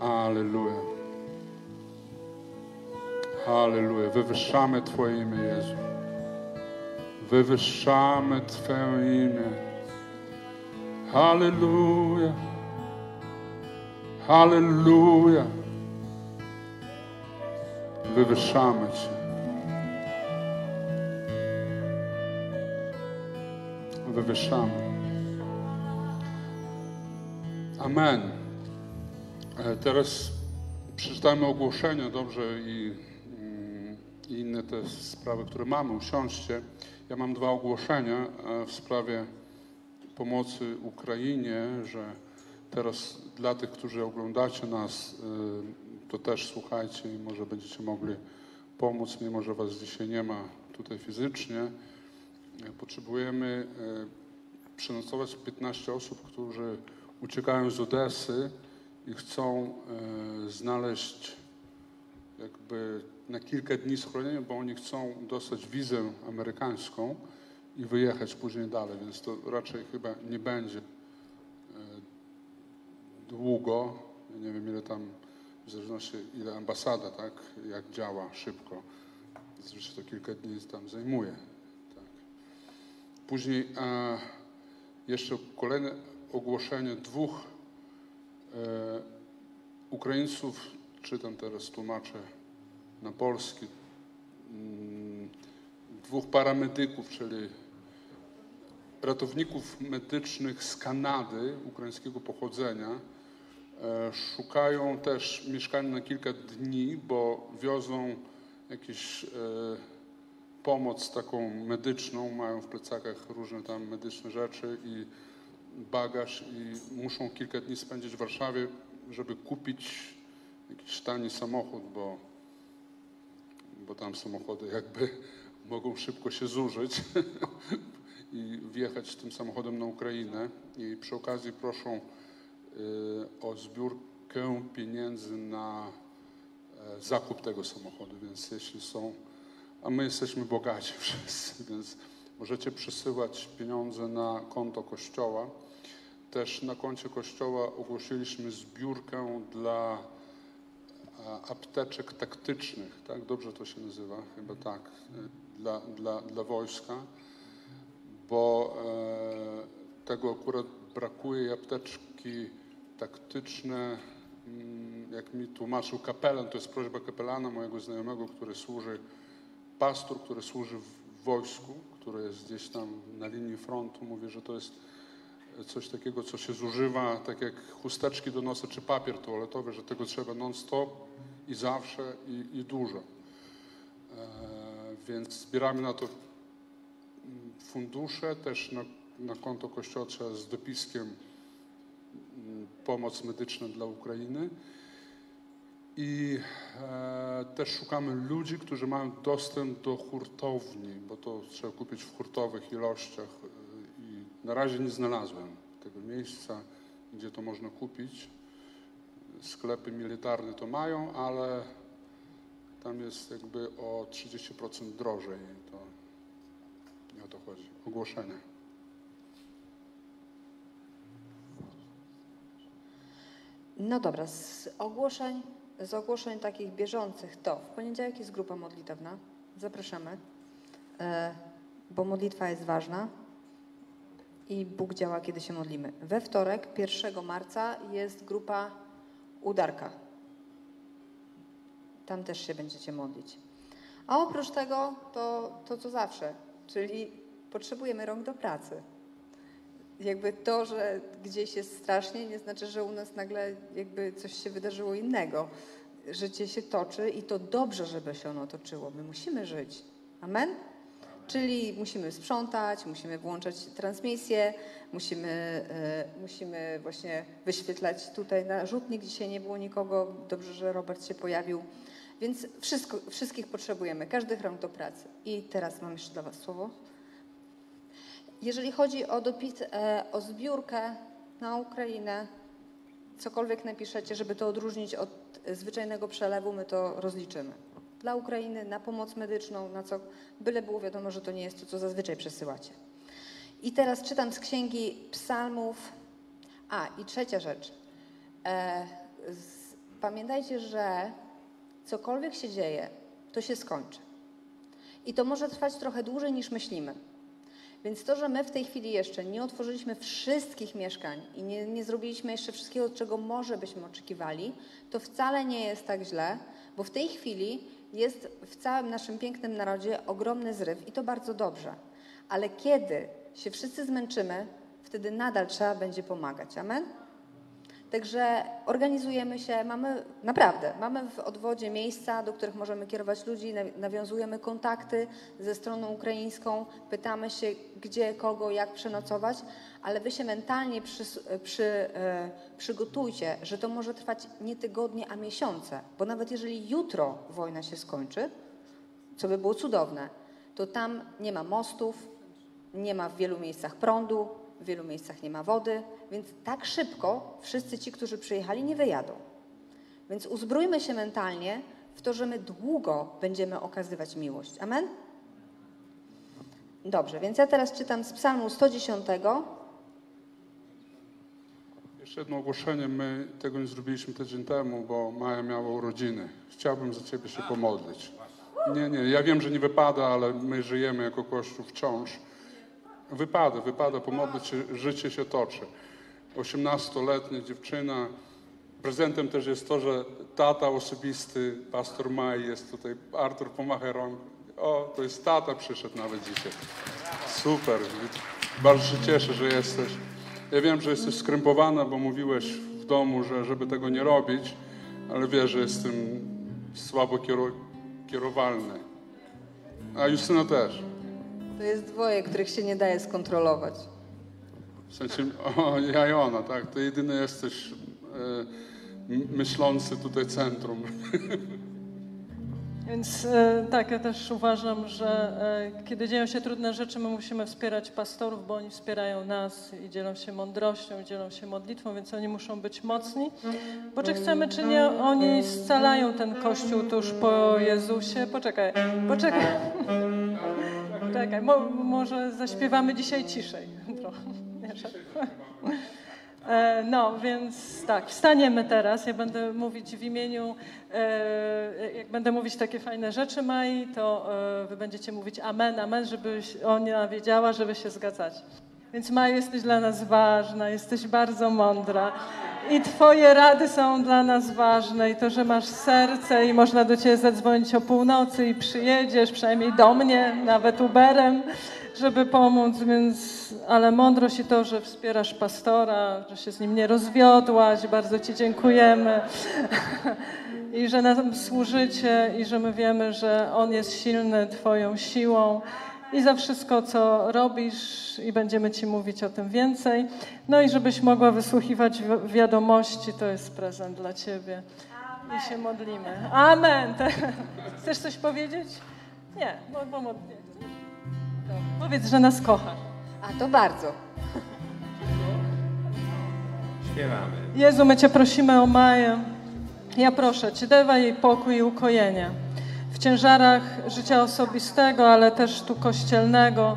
Aleluja. Halleluja. Wywyższamy Twoje imię, Jezu. Wywyższamy Twoje imię. Halleluja. Halleluja. Wywyższamy Cię. Wywyższamy. Amen. E, Teraz przeczytajmy ogłoszenia, dobrze, i, mm, i inne te sprawy, które mamy. Usiądźcie. Ja mam dwa ogłoszenia e, w sprawie pomocy Ukrainie, że teraz dla tych, którzy oglądacie nas, e, to też słuchajcie i może będziecie mogli pomóc, mimo że was dzisiaj nie ma tutaj fizycznie. Potrzebujemy przenocować 15 osób, którzy uciekają z Odesy i chcą e, znaleźć jakby na kilka dni schronienie, bo oni chcą dostać wizę amerykańską i wyjechać później dalej, więc to raczej chyba nie będzie e, długo. Nie wiem ile tam, w zależności ile ambasada, tak, jak działa szybko. Zazwyczaj to kilka dni tam zajmuje. Tak. Później e, jeszcze kolejne ogłoszenie dwóch Ukraińców, czytam teraz, tłumaczę na polski, mm, dwóch paramedyków, czyli ratowników medycznych z Kanady, ukraińskiego pochodzenia. E, Szukają też mieszkania na kilka dni, bo wiozą jakieś e, pomoc taką medyczną, mają w plecakach różne tam medyczne rzeczy i bagaż i muszą kilka dni spędzić w Warszawie, żeby kupić jakiś tani samochód, bo, bo tam samochody jakby mogą szybko się zużyć i wjechać tym samochodem na Ukrainę. I przy okazji proszą y, o zbiórkę pieniędzy na e, zakup tego samochodu, więc jeśli są, a my jesteśmy bogaci wszyscy, więc możecie przesyłać pieniądze na konto kościoła. Też na koncie kościoła ogłosiliśmy zbiórkę dla a, apteczek taktycznych, tak? Dobrze to się nazywa, chyba tak, y, dla, dla, dla wojska, bo e, tego akurat brakuje i apteczki taktyczne, mm, jak mi tłumaczył kapelan, to jest prośba kapelana mojego znajomego, który służy, pastor, który służy w wojsku, który jest gdzieś tam na linii frontu, mówi, że to jest coś takiego, co się zużywa, tak jak chusteczki do nosa czy papier toaletowy, że tego trzeba non-stop i zawsze i, i dużo. E, więc zbieramy na to fundusze, też na, na konto kościoła z dopiskiem mm, pomoc medyczna dla Ukrainy. I e, też szukamy ludzi, którzy mają dostęp do hurtowni, bo to trzeba kupić w hurtowych ilościach. e, I na razie nie znalazłem tego miejsca, gdzie to można kupić. Sklepy militarne to mają, ale tam jest jakby o 30% drożej. To nie o to chodzi. Ogłoszenie. No dobra, z ogłoszeń, z ogłoszeń takich bieżących to w poniedziałek jest grupa modlitewna. Zapraszamy, e, bo modlitwa jest ważna i Bóg działa, kiedy się modlimy. We wtorek, 1 marca, jest grupa Udarka. Tam też się będziecie modlić. A oprócz tego, to, to co zawsze, czyli potrzebujemy rąk do pracy jakby to, że gdzieś jest strasznie, nie znaczy, że u nas nagle jakby coś się wydarzyło innego. Życie się toczy i to dobrze, żeby się ono toczyło. My musimy żyć. Amen? Czyli musimy sprzątać, musimy włączać transmisję, musimy, e, musimy właśnie wyświetlać tutaj na rzutnik. Dzisiaj nie było nikogo. Dobrze, że Robert się pojawił. Więc wszystko, wszystkich potrzebujemy, każdych rąk do pracy. I teraz mam jeszcze dla Was słowo. Jeżeli chodzi o dopis, e, o zbiórkę na Ukrainę, cokolwiek napiszecie, żeby to odróżnić od zwyczajnego przelewu, my to rozliczymy. Dla Ukrainy, na pomoc medyczną, na co, byle było wiadomo, że to nie jest to, co zazwyczaj przesyłacie. I teraz czytam z księgi psalmów. A, i trzecia rzecz. E, z, pamiętajcie, że cokolwiek się dzieje, to się skończy. I to może trwać trochę dłużej niż myślimy. Więc to, że my w tej chwili jeszcze nie otworzyliśmy wszystkich mieszkań i nie, nie zrobiliśmy jeszcze wszystkiego, czego może byśmy oczekiwali, to wcale nie jest tak źle, bo w tej chwili jest w całym naszym pięknym narodzie ogromny zryw i to bardzo dobrze. Ale kiedy się wszyscy zmęczymy, wtedy nadal trzeba będzie pomagać. Amen? Także organizujemy się, mamy naprawdę, mamy w odwodzie miejsca, do których możemy kierować ludzi, naw- nawiązujemy kontakty ze stroną ukraińską, pytamy się, gdzie, kogo, jak przenocować, ale wy się mentalnie przys- przy, e, przygotujcie, że to może trwać nie tygodnie, a miesiące, bo nawet jeżeli jutro wojna się skończy, co by było cudowne, to tam nie ma mostów, nie ma w wielu miejscach prądu, w wielu miejscach nie ma wody, więc tak szybko wszyscy ci, którzy przyjechali, nie wyjadą. Więc uzbrójmy się mentalnie w to, że my długo będziemy okazywać miłość. Amen? Dobrze, więc ja teraz czytam z Psalmu 110. Jeszcze jedno ogłoszenie. My tego nie zrobiliśmy tydzień temu, bo Maja miała urodziny. Chciałbym za ciebie się pomodlić. Nie, nie, ja wiem, że nie wypada, ale my żyjemy jako Kościół wciąż. Wypada, wypada pomodlić się, życie się toczy. 18-letnia dziewczyna. Prezentem też jest to, że tata osobisty, pastor Maj jest tutaj. Artur pomacha rąk. O, to jest tata przyszedł nawet dzisiaj. Super. Bardzo się cieszę, że jesteś. Ja wiem, że jesteś skrępowana, bo mówiłeś w domu, że żeby tego nie robić, ale wiesz, że jestem słabo kiero- kierowalny. A Justyna też. To jest dwoje, których się nie daje skontrolować. W sensie, o, ja i ona, tak? Ty jedyny jesteś e, myślący tutaj centrum. Więc e, tak, ja też uważam, że e, kiedy dzieją się trudne rzeczy, my musimy wspierać pastorów, bo oni wspierają nas i dzielą się mądrością, i dzielą się modlitwą, więc oni muszą być mocni. Bo czy chcemy, czy nie, oni scalają ten kościół tuż po Jezusie. Poczekaj, poczekaj. Czekaj, mo, może zaśpiewamy dzisiaj ciszej trochę. E, No, więc tak, wstaniemy teraz. Ja będę mówić w imieniu, e, jak będę mówić takie fajne rzeczy, Mai, to e, wy będziecie mówić amen, amen, żeby ona wiedziała, że wy się zgadzacie. Więc Maj, jesteś dla nas ważna, jesteś bardzo mądra i twoje rady są dla nas ważne i to, że masz serce i można do ciebie zadzwonić o północy i przyjedziesz, przynajmniej do mnie, nawet Uberem, żeby pomóc, więc, ale mądrość i to, że wspierasz pastora, że się z nim nie rozwiodłaś, bardzo Ci dziękujemy. I że nam służycie i że my wiemy, że On jest silny Twoją siłą i za wszystko, co robisz i będziemy Ci mówić o tym więcej. No i żebyś mogła wysłuchiwać wi- wiadomości, to jest prezent dla Ciebie. I się modlimy. Amen. Chcesz coś powiedzieć? Nie, bo modlimy. Powiedz, że nas kochasz. A to bardzo. Śpiewamy. Jezu, my Cię prosimy o Maję. Ja proszę Cię, dawaj jej pokój i ukojenie w ciężarach życia osobistego, ale też tu kościelnego,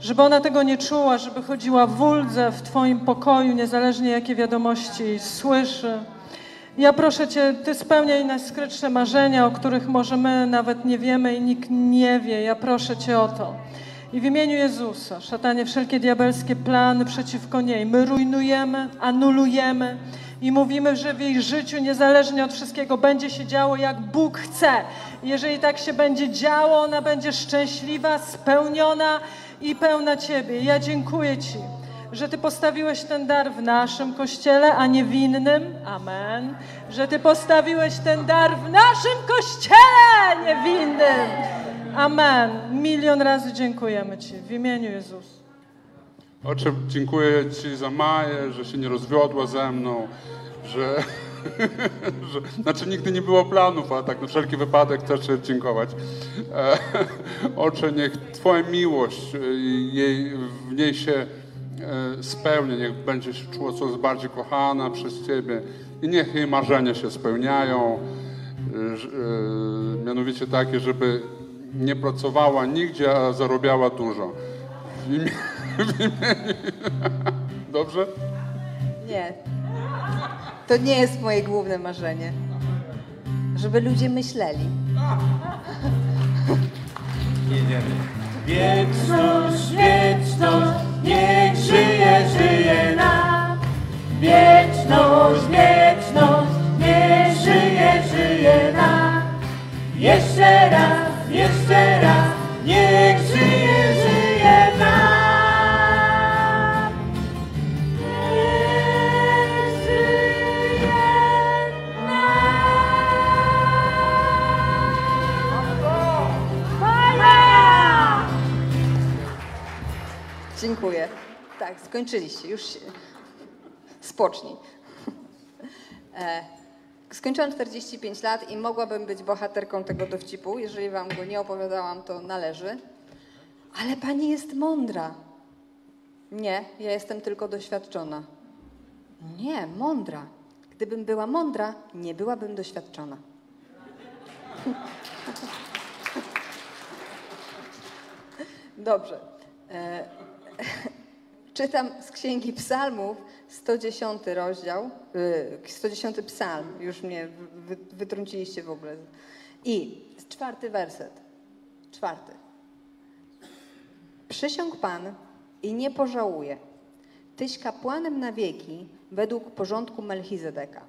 żeby ona tego nie czuła, żeby chodziła w uldze w Twoim pokoju, niezależnie jakie wiadomości słyszy. Ja proszę Cię, Ty spełniaj najskrytsze marzenia, o których może my nawet nie wiemy i nikt nie wie. Ja proszę Cię o to. I w imieniu Jezusa, szatanie, wszelkie diabelskie plany przeciwko niej, my rujnujemy, anulujemy i mówimy, że w jej życiu, niezależnie od wszystkiego, będzie się działo jak Bóg chce. Jeżeli tak się będzie działo, ona będzie szczęśliwa, spełniona i pełna Ciebie. Ja dziękuję Ci że Ty postawiłeś ten dar w naszym kościele, a nie w innym. Amen. Że Ty postawiłeś ten dar w naszym kościele, nie w innym. Amen. Milion razy dziękujemy Ci w imieniu Jezusa. Ocze, dziękuję Ci za Maję, że się nie rozwiodła ze mną, że, że... Znaczy nigdy nie było planów, ale tak na wszelki wypadek chcę dziękować. E, Ocze, niech Twoja miłość jej, w niej się e, spełnia, niech będzie się czuła coraz bardziej kochana przez Ciebie i niech jej marzenia się spełniają. E, Mianowicie takie, żeby nie pracowała nigdzie, a zarabiała dużo. W imię, w imieniu... Dobrze? Nie. To nie jest moje główne marzenie. Żeby ludzie myśleli. Jedziemy. Wieczność, wieczność, niech żyje, żyje nam. Wieczność, wieczność, niech żyje, żyje nam. Jeszcze raz, jeszcze raz, niech żyje, Dziękuję. Tak, skończyliście. Już się... spocznij. E, skończyłam 45 lat i mogłabym być bohaterką tego dowcipu. Jeżeli wam go nie opowiadałam, to należy. Ale pani jest mądra. Nie, ja jestem tylko doświadczona. Nie, mądra. Gdybym była mądra, nie byłabym doświadczona. Dobrze. Czytam z Księgi Psalmów 110 rozdział, y, 110 psalm, już mnie wy, wytrąciliście w ogóle. I czwarty werset. Czwarty. Przysiąg Pan i nie pożałuje. Tyś kapłanem na wieki według porządku Melchizedeka.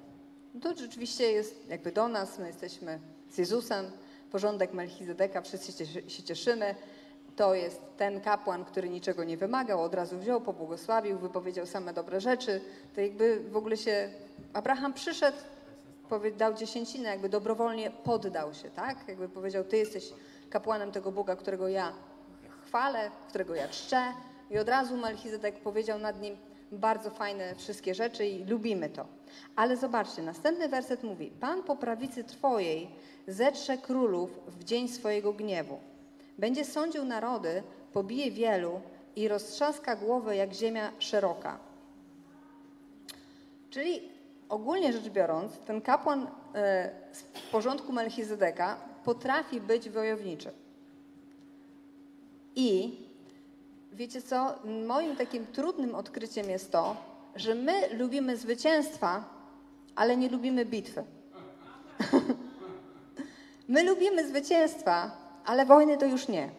To rzeczywiście jest jakby do nas, my jesteśmy z Jezusem, porządek Melchizedeka, wszyscy się cieszymy. To jest ten kapłan, który niczego nie wymagał, od razu wziął, pobłogosławił, wypowiedział same dobre rzeczy. To jakby w ogóle się Abraham przyszedł, dał dziesięcinę, jakby dobrowolnie poddał się, tak? Jakby powiedział, ty jesteś kapłanem tego Boga, którego ja chwalę, którego ja czczę. I od razu Melchizedek powiedział nad nim bardzo fajne wszystkie rzeczy i lubimy to. Ale zobaczcie, następny werset mówi: Pan po prawicy Twojej zetrze królów w dzień swojego gniewu. Będzie sądził narody, pobije wielu i roztrzaska głowę jak ziemia szeroka. Czyli ogólnie rzecz biorąc, ten kapłan e, z porządku Melchizedeka potrafi być wojowniczy. I wiecie co? Moim takim trudnym odkryciem jest to, że my lubimy zwycięstwa, ale nie lubimy bitwy. my lubimy zwycięstwa, ale wojny to już nie.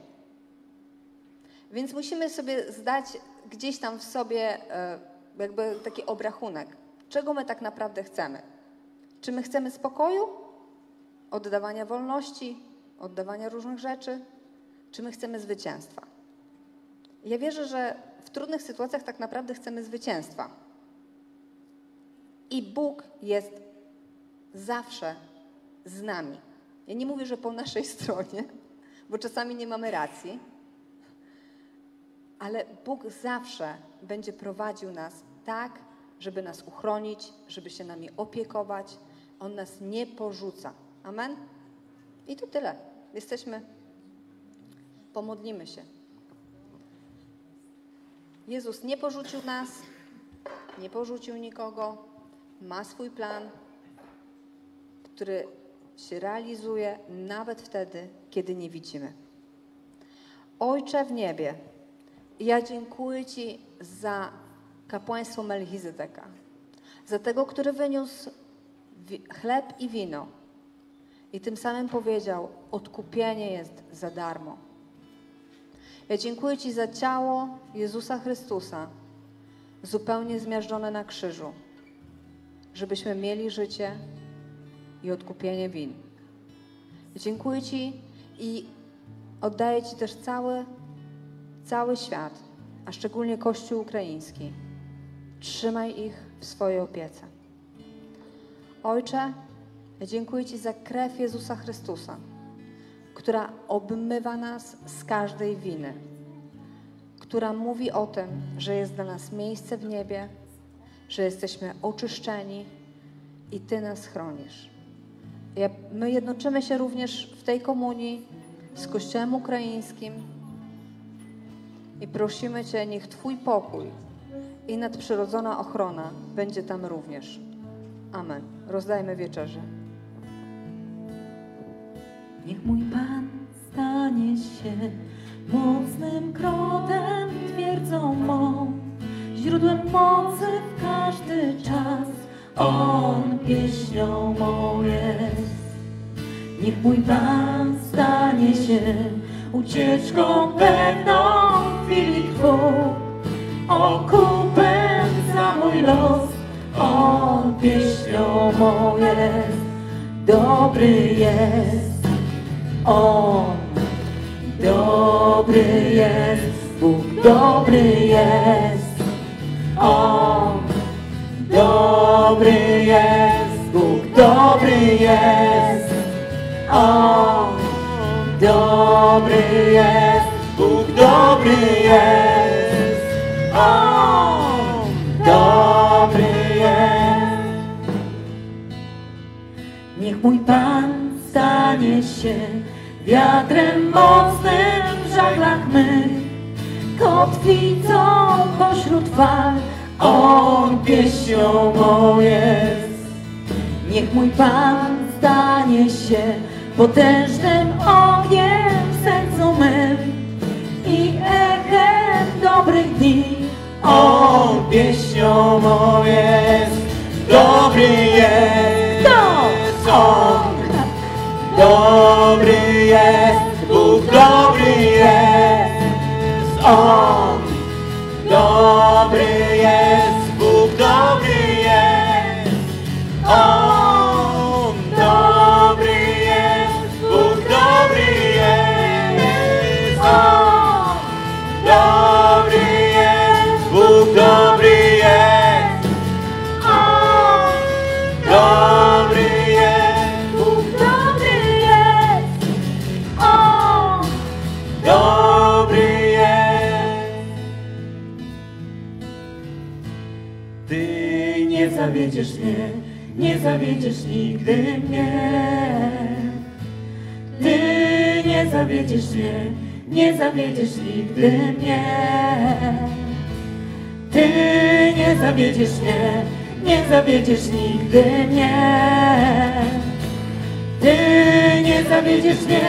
Więc musimy sobie zdać gdzieś tam w sobie e, jakby taki obrachunek, czego my tak naprawdę chcemy. Czy my chcemy spokoju, oddawania wolności, oddawania różnych rzeczy, czy my chcemy zwycięstwa? Ja wierzę, że w trudnych sytuacjach tak naprawdę chcemy zwycięstwa. I Bóg jest zawsze z nami. Ja nie mówię, że po naszej stronie, bo czasami nie mamy racji, ale Bóg zawsze będzie prowadził nas tak, żeby nas uchronić, żeby się nami opiekować. On nas nie porzuca. Amen? I to tyle. Jesteśmy. Pomodlimy się. Jezus nie porzucił nas, nie porzucił nikogo, ma swój plan, który się realizuje nawet wtedy, kiedy nie widzimy. Ojcze w niebie, ja dziękuję Ci za kapłaństwo Melchizedeka, za tego, który wyniósł chleb i wino i tym samym powiedział: Odkupienie jest za darmo. Ja dziękuję Ci za ciało Jezusa Chrystusa, zupełnie zmiażdżone na krzyżu, żebyśmy mieli życie i odkupienie win. Dziękuję Ci i oddaję Ci też cały, cały świat, a szczególnie Kościół ukraiński. Trzymaj ich w swojej opiece. Ojcze, dziękuję Ci za krew Jezusa Chrystusa, która obmywa nas z każdej winy, która mówi o tym, że jest dla nas miejsce w niebie, że jesteśmy oczyszczeni i Ty nas chronisz. My jednoczymy się również w tej komunii z Kościołem Ukraińskim i prosimy Cię, niech Twój pokój i nadprzyrodzona ochrona będzie tam również. Amen. Rozdajmy wieczerzę. Niech mój Pan stanie się mocnym krotem, twierdzą mą, źródłem mocy w każdy czas, On pieśnią mą jest. Niech mój Pan stanie się ucieczką pewną w chwili Twą, okupem za mój los. On pieśnią mą jest, dobry jest. On dobry jest, Bóg dobry jest. On dobry jest, Bóg dobry jest. On dobry jest, Bóg dobry jest. On dobry jest. Niech mój Pan stanie się wiatrem mocnym w żaglach mych, kotwicą pośród fal. On pieśnią mą jest. Niech mój Pan stanie się potężnym ogniem w sercu mym i echem dobrych dni. On pieśnią mą jest, dobry jest, On dobry jest, Bóg dobry jest, On dobry jest, Bóg dobry jest. Zawiedziesz mnie, nie zawiedziesz nigdy mnie. Ty nie zawiedziesz mnie, nie zawiedziesz nigdy mnie. Ty nie zawiedziesz mnie, nie zawiedziesz nigdy mnie. Ty nie zawiedziesz mnie,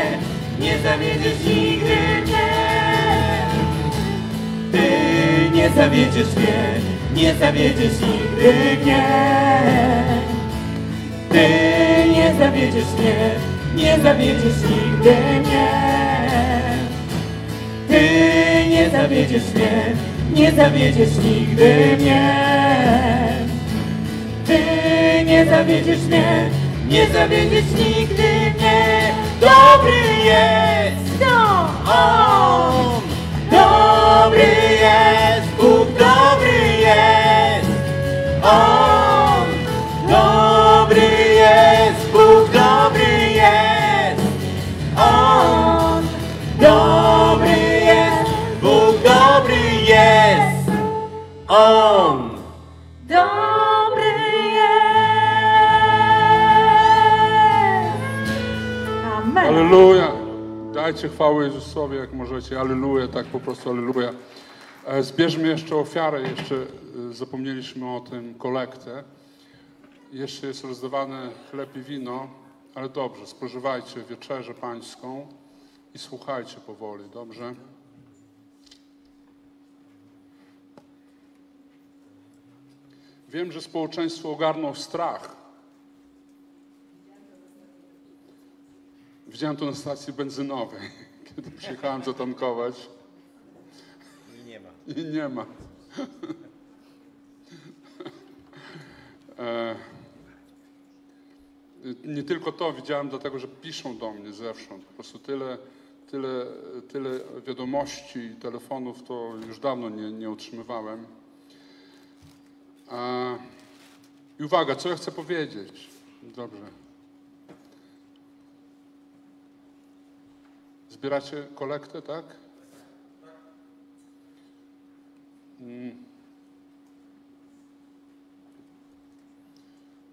nie zawiedziesz nigdy mnie. Ty nie zawiedziesz mnie, nie zawiedziesz nigdy mnie. Ty nie zawiedziesz mnie, nie zawiedziesz nigdy mnie. Ty nie zawiedziesz mnie, nie zawiedziesz nigdy mnie. Ty nie zawiedziesz mnie, nie zawiedziesz nigdy mnie. Dobry jest, On dobry jest, Bóg jest. On dobry jest, Bóg dobry jest. On dobry jest, Bóg dobry jest. On dobry jest. Amen. Aleluja! Dajcie chwałę Jezusowi, jak możecie. Aleluja, tak po prostu aleluja. E, Zbierzmy jeszcze ofiarę, jeszcze e, zapomnieliśmy o tym, kolektę. Jeszcze jest rozdawane chleb i wino, ale dobrze, spożywajcie wieczerzę pańską i słuchajcie powoli, dobrze? Wiem, że społeczeństwo ogarnął strach. Widziałem to na stacji benzynowej, kiedy przyjechałem zatankować. I nie ma. E, Nie tylko to widziałem, dlatego że piszą do mnie zewsząd. Po prostu tyle, tyle, tyle wiadomości i telefonów to już dawno nie, nie otrzymywałem. I uwaga, co ja chcę powiedzieć? Dobrze. Zbieracie kolektę, tak?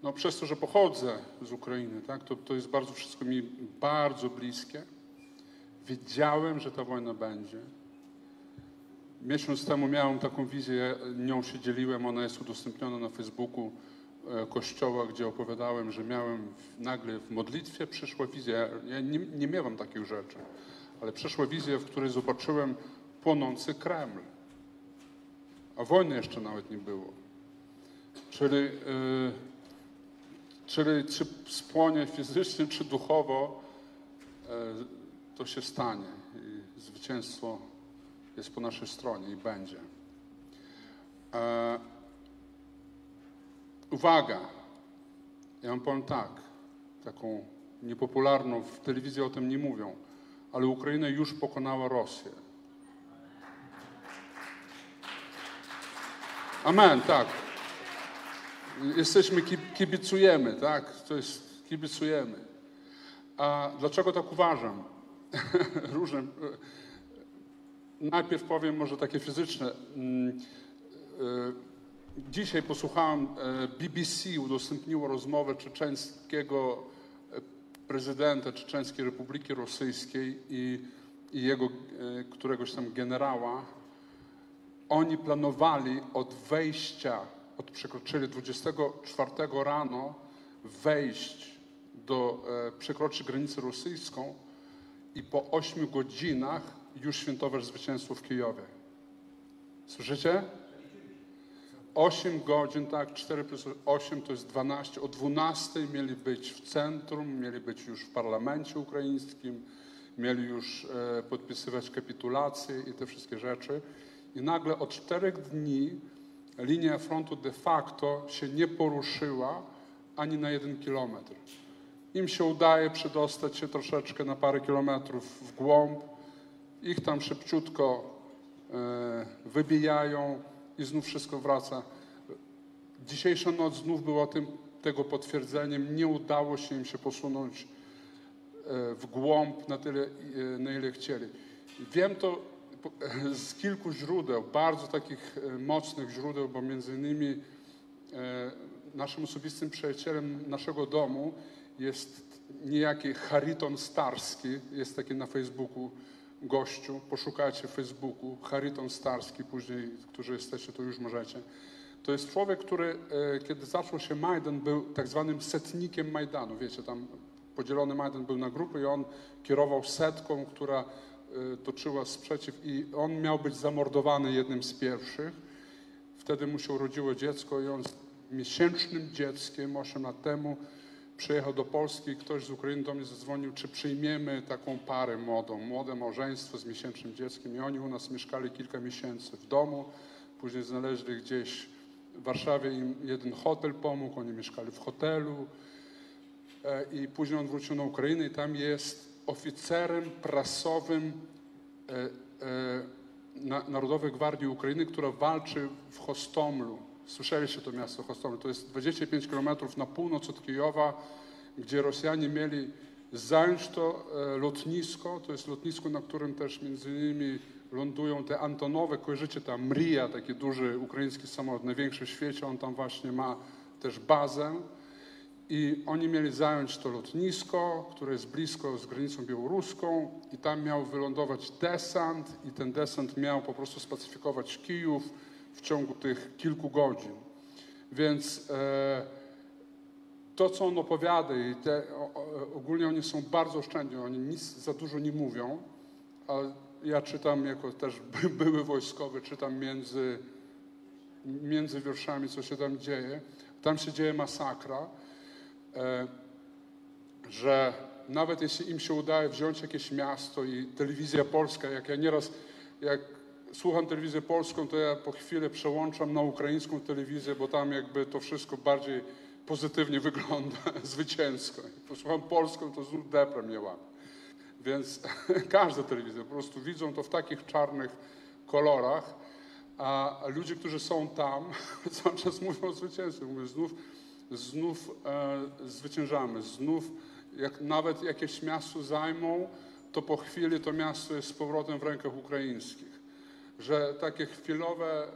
No przez to, że pochodzę z Ukrainy, tak, to, to jest bardzo wszystko mi bardzo bliskie. Wiedziałem, że ta wojna będzie. Miesiąc temu miałem taką wizję, nią się dzieliłem, ona jest udostępniona na Facebooku e, kościoła, gdzie opowiadałem, że miałem nagle w modlitwie przyszła wizja, ja nie, nie miewam takich rzeczy, ale przyszła wizja, w której zobaczyłem płonący Kreml. A wojny jeszcze nawet nie było. Czyli yy, Czyli czy spłonie fizycznie, czy duchowo, e, to się stanie. I zwycięstwo jest po naszej stronie i będzie. E, uwaga! Ja wam powiem tak, taką niepopularną, w telewizji o tym nie mówią, ale Ukraina już pokonała Rosję. Amen, tak. Jesteśmy, ki- kibicujemy, tak? To jest, kibicujemy. A dlaczego tak uważam? Różne. Najpierw powiem może takie fizyczne. Mm, e, Dzisiaj posłuchałem, e, BBC udostępniło rozmowę czeczeńskiego e, prezydenta Czeczeńskiej Republiki Rosyjskiej i, i jego e, któregoś tam generała. Oni planowali od wejścia, od przekroczyli 24 rano wejść do, e, przekroczyć granicę rosyjską i po 8 godzinach już świętować zwycięstwo w Kijowie. Słyszycie? 8 godzin, tak, 4 plus 8 to jest 12. O 12 mieli być w centrum, mieli być już w parlamencie ukraińskim, mieli już e, podpisywać kapitulację i te wszystkie rzeczy. I nagle od czterech dni linia frontu de facto się nie poruszyła ani na jeden kilometr. Im się udaje przedostać się troszeczkę na parę kilometrów w głąb, ich tam szybciutko e, wybijają i znów wszystko wraca. Dzisiejsza noc znów była tym, tego potwierdzeniem. Nie udało się im się posunąć e, w głąb na tyle, e, na ile chcieli. Wiem to z kilku źródeł, bardzo takich e, mocnych źródeł, bo między innymi e, naszym osobistym przyjacielem naszego domu jest niejaki Hariton Starski, jest taki na Facebooku gościu, poszukajcie Facebooku, Hariton Starski, później, którzy jesteście, to już możecie. To jest człowiek, który, e, kiedy zaczął się Majdan, był tak zwanym setnikiem Majdanu. Wiecie, tam podzielony Majdan był na grupy i on kierował setką, która toczyła sprzeciw i on miał być zamordowany jednym z pierwszych. Wtedy mu się urodziło dziecko i on z miesięcznym dzieckiem 8 lat temu przyjechał do Polski. Ktoś z Ukrainy do mnie zadzwonił, czy przyjmiemy taką parę młodą, młode małżeństwo z miesięcznym dzieckiem. I oni u nas mieszkali kilka miesięcy w domu. Później znaleźli gdzieś w Warszawie im jeden hotel pomógł, oni mieszkali w hotelu. E, I później on wrócił na Ukrainę i tam jest oficerem prasowym e, e, na, Narodowej Gwardii Ukrainy, która walczy w Hostomlu. Słyszeliście to miasto Hostomlu. To jest 25 km na północ od Kijowa, gdzie Rosjanie mieli zająć to e, lotnisko. To jest lotnisko, na którym też między innymi lądują te Antonowe. Kojarzycie tam Mria, taki duży ukraiński samolot, największy w świecie. On tam właśnie ma też bazę. I oni mieli zająć to lotnisko, które jest blisko z granicą białoruską i tam miał wylądować desant i ten desant miał po prostu spacyfikować Kijów w ciągu tych kilku godzin. Więc e, to, co on opowiada i te, o, ogólnie oni są bardzo oszczędni, oni nic za dużo nie mówią, ale ja czytam jako też by, były wojskowy, czytam między, między wierszami, co się tam dzieje. Tam się dzieje masakra że nawet jeśli im się udaje wziąć jakieś miasto i telewizja polska, jak ja nieraz, jak słucham telewizję polską, to ja po chwilę przełączam na ukraińską telewizję, bo tam jakby to wszystko bardziej pozytywnie wygląda, zwycięsko. Posłucham polską, to znów depre mnie łapie. Więc każda telewizja po prostu widzą to w takich czarnych kolorach, a ludzie, którzy są tam, cały czas mówią o zwycięstwie. Mówią, znów, znów e, zwyciężamy, znów jak nawet jakieś miasto zajmą, to po chwili to miasto jest z powrotem w rękach ukraińskich. Że takie chwilowe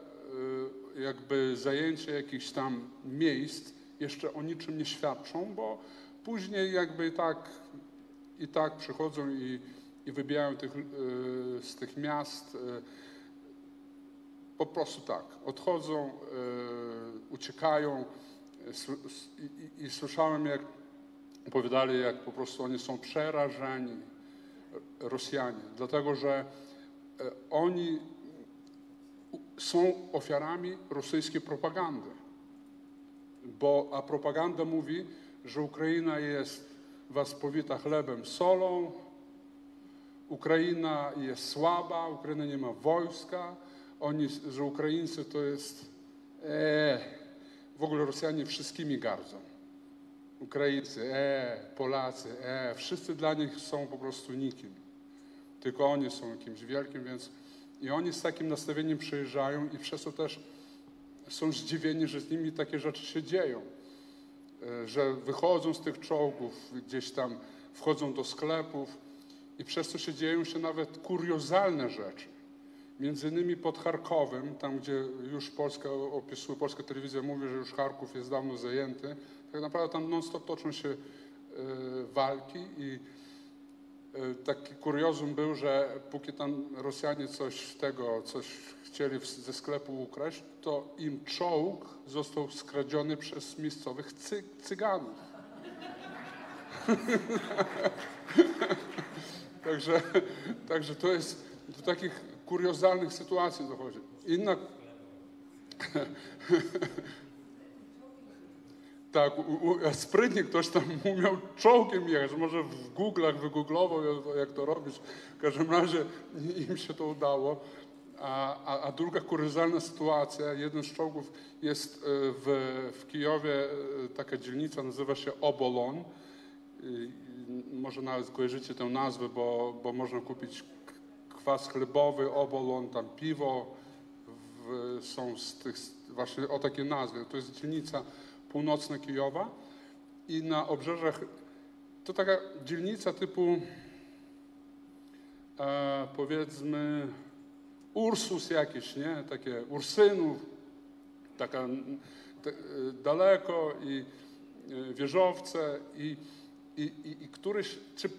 e, jakby zajęcie jakichś tam miejsc jeszcze o niczym nie świadczą, bo później jakby i tak, i tak przychodzą i, i wybijają tych, e, z tych miast e, po prostu tak, odchodzą, e, uciekają i, słyszałem jak opowiadali, jak po prostu oni są przerażeni, Rosjanie, dlatego że e, oni są ofiarami rosyjskiej propagandy. Bo, a propaganda mówi, że Ukraina jest was powita chlebem, solą, Ukraina jest słaba, Ukraina nie ma wojska, oni, że Ukraińcy to jest, e, w ogóle Rosjanie wszystkimi gardzą. Ukraińcy, e, Polacy, e, wszyscy dla nich są po prostu nikim. Tylko oni są kimś wielkim, więc i oni z takim nastawieniem przyjeżdżają i przez to też są zdziwieni, że z nimi takie rzeczy się dzieją. E, Że wychodzą z tych czołgów, gdzieś tam wchodzą do sklepów i przez to się dzieją się nawet kuriozalne rzeczy. Między innymi pod Charkowem, tam gdzie już Polska opisuje, polska telewizja mówi, że już Charków jest dawno zajęty, tak naprawdę tam non-stop toczą się e, walki i e, taki kuriozum był, że póki tam Rosjanie coś tego, coś chcieli ze sklepu ukraść, to im czołg został skradziony przez miejscowych cy, cyganów. także, także to jest do takich kuriozalnych sytuacji dochodzi. Inna Tak, sprytnie ktoś tam umiał czołgiem jechać, może w Google'ach wygooglował, jak- to robić. W każdym razie im się to udało. A, a, a druga kuriozalna sytuacja, jeden z czołgów jest e, w, w Kijowie, e, taka dzielnica nazywa się Obolon. Może nawet kojarzycie tę nazwę, bo, bo można kupić kwas chlebowy, obolon, tam piwo, w, są z tych, właśnie o takie nazwy. To jest dzielnica północna Kijowa i na obrzeżach to taka dzielnica typu e, powiedzmy Ursus jakiś, nie? Takie Ursynów, taka te, e, daleko i e, wieżowce i, i, i, i któryś, czy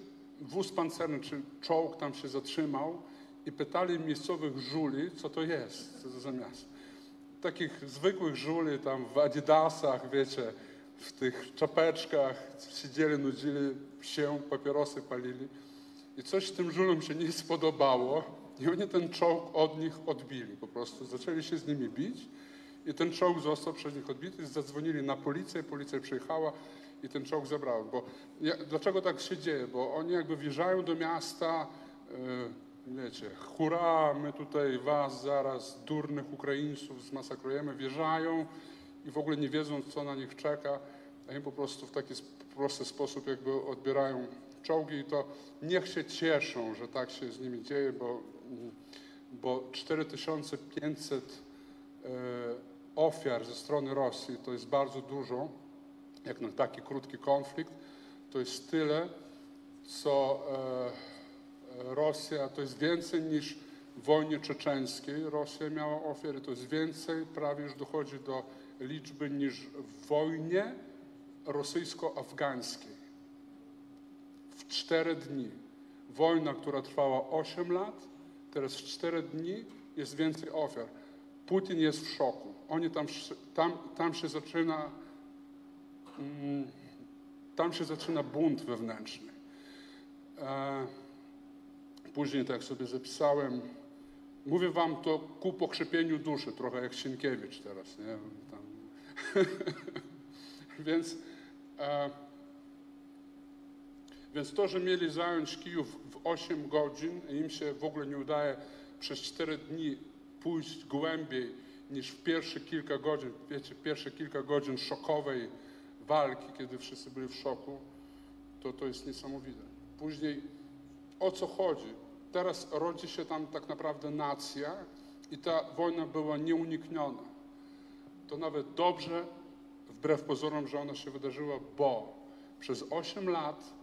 wóz pancerny, czy czołg tam się zatrzymał i pytali miejscowych żuli, co to jest, co to za miasto takich zwykłych żuli tam w adidasach, wiecie, w tych czapeczkach, siedzieli, nudzili się, papierosy palili. I coś tym żulom się nie spodobało i oni ten czołg od nich odbili po prostu. Zaczęli się z nimi bić i ten czołg został przez nich odbity. Zadzwonili na policję, policja przyjechała i ten czołg zabrał. Bo ja, dlaczego tak się dzieje? Bo oni jakby wjeżdżają do miasta, e, wiecie, hurra, my tutaj was zaraz, durnych Ukraińców zmasakrujemy, wjeżdżają i w ogóle nie wiedzą, co na nich czeka, a im po prostu w taki prosty sposób jakby odbierają czołgi i to niech się cieszą, że tak się z nimi dzieje, bo, mm, bo 4500 e, ofiar ze strony Rosji to jest bardzo dużo, jak na taki krótki konflikt, to jest tyle, co e, Rosja, to jest więcej niż w wojnie czeczeńskiej Rosja miała ofiary, to jest więcej, prawie już dochodzi do liczby niż w wojnie rosyjsko-afgańskiej. W cztery dni. Wojna, która trwała 8 lat, teraz w cztery dni jest więcej ofiar. Putin jest w szoku. Oni tam, tam, tam się zaczyna mm, tam się zaczyna bunt wewnętrzny. E, Później, tak sobie zapisałem, mówię wam to ku pokrzepieniu duszy, trochę jak Sienkiewicz teraz, nie? Więc, e, więc to, że mieli zająć Kijów w 8 godzin im się w ogóle nie udaje przez 4 dni pójść głębiej niż w pierwsze kilka godzin, wiecie, pierwsze kilka godzin szokowej walki, kiedy wszyscy byli w szoku, to to jest niesamowite. Później o co chodzi? Teraz rodzi się tam tak naprawdę nacja i ta wojna była nieunikniona. To nawet dobrze, wbrew pozorom, że ona się wydarzyła, bo przez 8 lat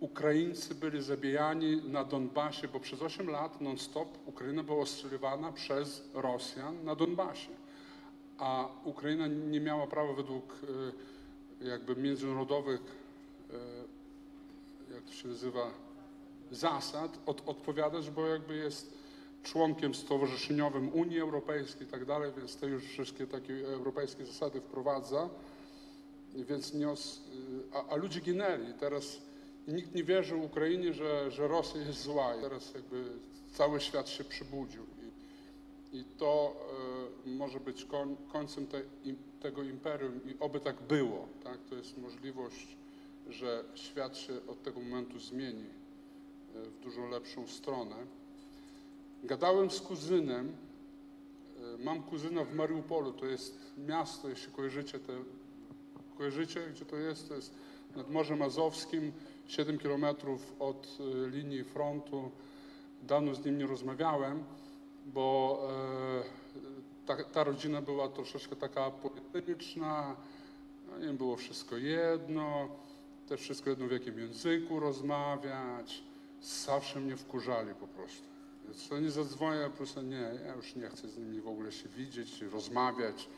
Ukraińcy byli zabijani na Donbasie, bo przez 8 lat non-stop Ukraina była ostrzeliwana przez Rosjan na Donbasie. A Ukraina nie miała prawa według e, jakby międzynarodowych, e, jak to się nazywa, zasad od, odpowiadać, bo jakby jest członkiem stowarzyszeniowym Unii Europejskiej i tak dalej, więc te już wszystkie takie europejskie zasady wprowadza. Więc nie os, a, a ludzie ginęli. Teraz nikt nie wierzył Ukrainie, że, że Rosja jest zła. I teraz jakby cały świat się przybudził. I, I to e, może być koń, końcem te, im, tego imperium i oby tak było. Tak? To jest możliwość, że świat się od tego momentu zmieni w dużo lepszą stronę. Gadałem z kuzynem. e, Mam kuzyna w Mariupolu, to jest miasto, jeśli kojarzycie te, kojarzycie, gdzie to jest? To jest nad Morzem Azowskim, 7 kilometrów od e, linii frontu. Dawno z nim nie rozmawiałem, bo e, ta, ta rodzina była troszeczkę taka polityczna, no, im było wszystko jedno, też wszystko jedno w jakim języku rozmawiać. Zawsze mnie wkurzali po prostu. Więc oni zadzwonią, ja po prostu nie, ja już nie chcę z nimi w ogóle się widzieć, rozmawiać,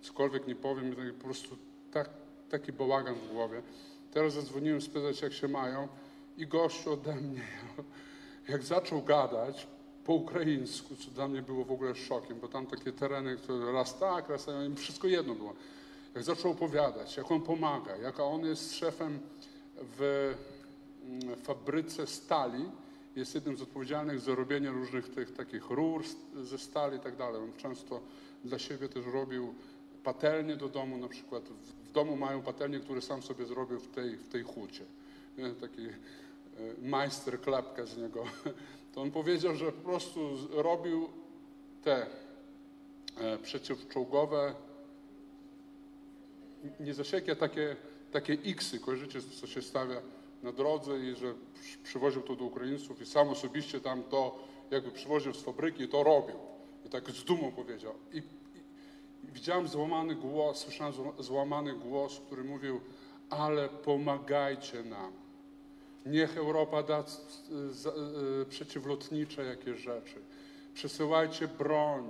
cokolwiek nie powiem, po prostu tak, taki bałagan w głowie. Teraz zadzwoniłem spytać, jak się mają i gościu ode mnie, jak zaczął gadać po ukraińsku, co dla mnie było w ogóle szokiem, bo tam takie tereny, które raz tak, raz tak, wszystko jedno było. Jak zaczął opowiadać, jak on pomaga, jak on jest szefem w fabryce stali, jest jednym z odpowiedzialnych za robienie różnych tych takich rur ze stali i tak dalej. On często dla siebie też robił patelnie do domu, na przykład w, domu mają patelnię, które sam sobie zrobił w tej, w tej hucie. Taki e, majster klepkę z niego. To on powiedział, że po prostu robił te e, przeciwczołgowe nie zasieki, a takie, takie X-y, kojarzycie, co się stawia na drodze i że przy- przywoził to do Ukraińców i sam osobiście tam to jakby przywoził z fabryki i to robił. I tak z dumą powiedział. I, i, widziałem złamany głos, słyszałem zła- złamany głos, który mówił, ale pomagajcie nam. Niech Europa da c- za- e, przeciwlotnicze jakieś rzeczy. Przesyłajcie broń,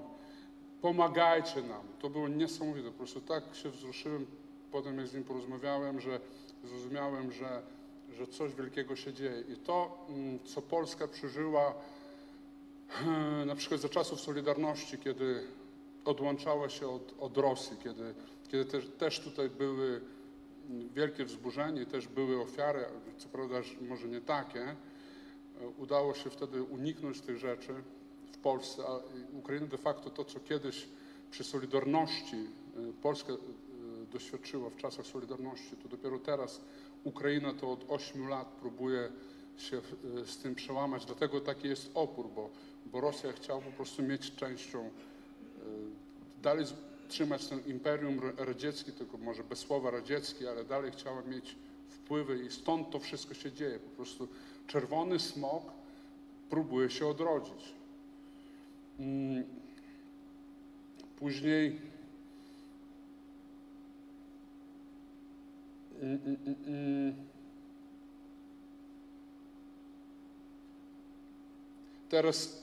pomagajcie nam. To było niesamowite. Po prostu tak się wzruszyłem potem, jak z nim porozmawiałem, że zrozumiałem, że, że coś wielkiego się dzieje. I to, mm, co Polska przeżyła e, na przykład za czasów Solidarności, kiedy odłączała się od, od Rosji, kiedy, kiedy też, też tutaj były mm, wielkie wzburzenie, też były ofiary, co prawda że może nie takie, e, udało się wtedy uniknąć tych rzeczy w Polsce, a Ukraina de facto to, co kiedyś przy Solidarności e, Polska e, doświadczyła w czasach Solidarności, to dopiero teraz Ukraina to od 8 lat próbuje się e, z tym przełamać. Dlatego taki jest opór, bo, bo Rosja chciała po prostu mieć częścią, e, dalej trzymać ten imperium ra- radziecki, tylko może bez słowa radziecki, ale dalej chciała mieć wpływy i stąd to wszystko się dzieje. Po prostu czerwony smok próbuje się odrodzić. Mm. Później Mm, mm, mm. Teraz,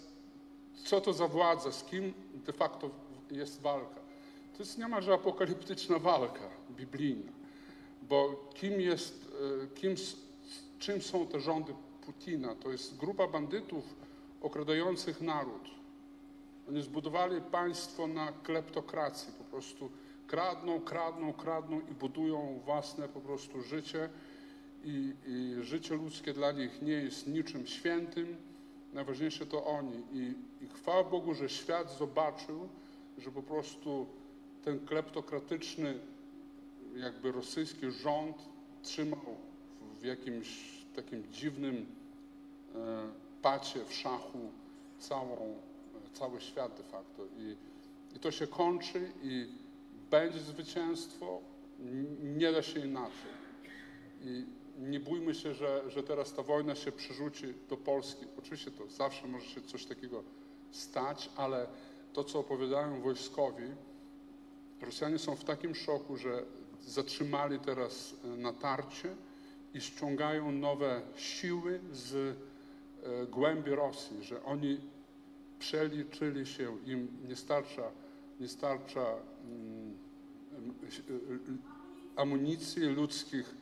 co to za władza, z kim de facto jest walka? To jest niemalże apokaliptyczna walka, biblijna. Bo kim jest, kim, czym są te rządy Putina? To jest grupa bandytów okradających naród. Oni zbudowali państwo na kleptokracji, po prostu kradną, kradną, kradną i budują własne po prostu życie. I, i życie ludzkie dla nich nie jest niczym świętym, najważniejsze to oni. I, i chwała Bogu, że świat zobaczył, że po prostu ten kleptokratyczny jakby rosyjski rząd trzymał w jakimś takim dziwnym e, pacie w szachu całą, cały świat de facto. I, I to się kończy i będzie zwycięstwo, nie da się inaczej. I nie bójmy się, że, że teraz ta wojna się przerzuci do Polski. Oczywiście to zawsze może się coś takiego stać, ale to, co opowiadają wojskowi, Rosjanie są w takim szoku, że zatrzymali teraz e, natarcie i ściągają nowe siły z e, głębi Rosji, że oni przeliczyli się, im nie starcza, nie starcza mm, amunicji, ludzkich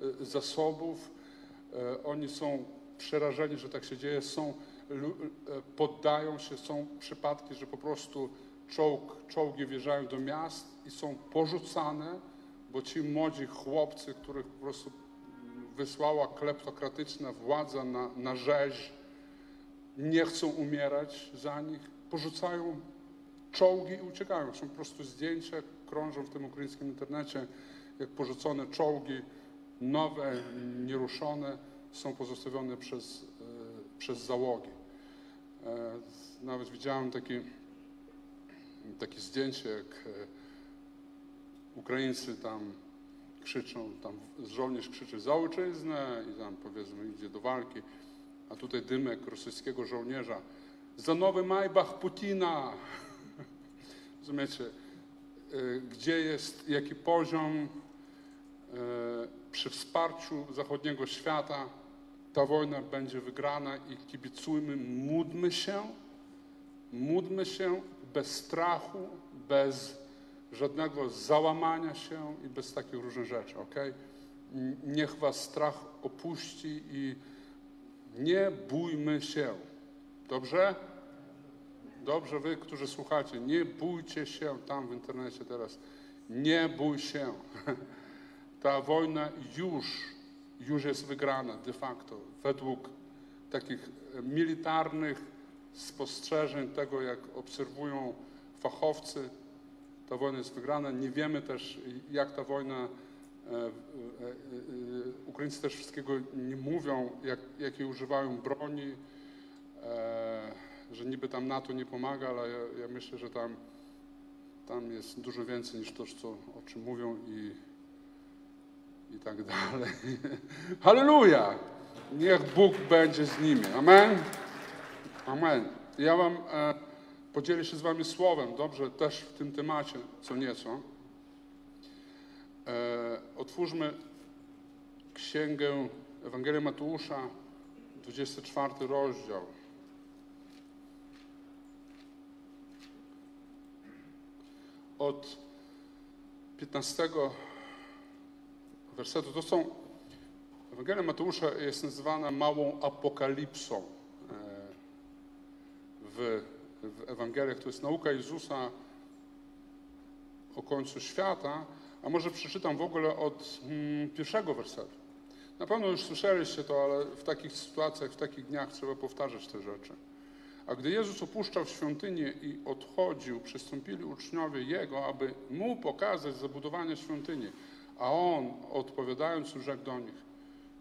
e, zasobów. E, Oni są przerażeni, że tak się dzieje, są, e, poddają się, są przypadki, że po prostu czołg, czołgi wjeżdżają do miast i są porzucane, bo ci młodzi chłopcy, których po prostu wysłała kleptokratyczna władza na, na rzeź, nie chcą umierać za nich, porzucają czołgi i uciekają. Są po prostu zdjęcia, krążą w tym ukraińskim internecie, jak porzucone czołgi, nowe, nieruszone, są pozostawione przez, e, przez załogi. E, Nawet widziałem taki, takie zdjęcie, jak e, Ukraińcy tam krzyczą, tam żołnierz krzyczy za ojczyznę i tam powiedzmy idzie do walki, a tutaj dymek rosyjskiego żołnierza za nowy Majbach Putina. Rozumiecie, gdzie jest, jaki poziom y, przy wsparciu zachodniego świata ta wojna będzie wygrana i kibicujmy, módlmy się, módlmy się bez strachu, bez żadnego załamania się i bez takich różnych rzeczy, ok? Niech was strach opuści i nie bójmy się. Dobrze? Dobrze, wy, którzy słuchacie, nie bójcie się tam w internecie teraz. Nie bój się. Ta wojna już, już jest wygrana de facto. Według takich militarnych spostrzeżeń tego, jak obserwują fachowcy, ta wojna jest wygrana. Nie wiemy też, jak ta wojna, e, e, e, Ukraińcy też wszystkiego nie mówią, jak, jakiej używają broni, e, że niby tam NATO nie pomaga, ale ja, ja myślę, że tam, tam jest dużo więcej niż to, co, o czym mówią i, i tak dalej. Halleluja! Niech Bóg będzie z nimi. Amen? Amen. Ja wam e, podzielę się z wami słowem, dobrze, też w tym temacie, co nieco. E, otwórzmy księgę Ewangelii Mateusza, 24 rozdział. Od 15 wersetu. To są Ewangelia Mateusza jest nazywana małą apokalipsą e, w, w Ewangeliach. To jest nauka Jezusa o końcu świata, a może przeczytam w ogóle od mm, pierwszego wersetu. Na pewno już słyszeliście to, ale w takich sytuacjach, w takich dniach trzeba powtarzać te rzeczy. A gdy Jezus opuszczał świątynię i odchodził, przystąpili uczniowie Jego, aby Mu pokazać zabudowanie świątyni. A On, odpowiadając, rzekł do nich,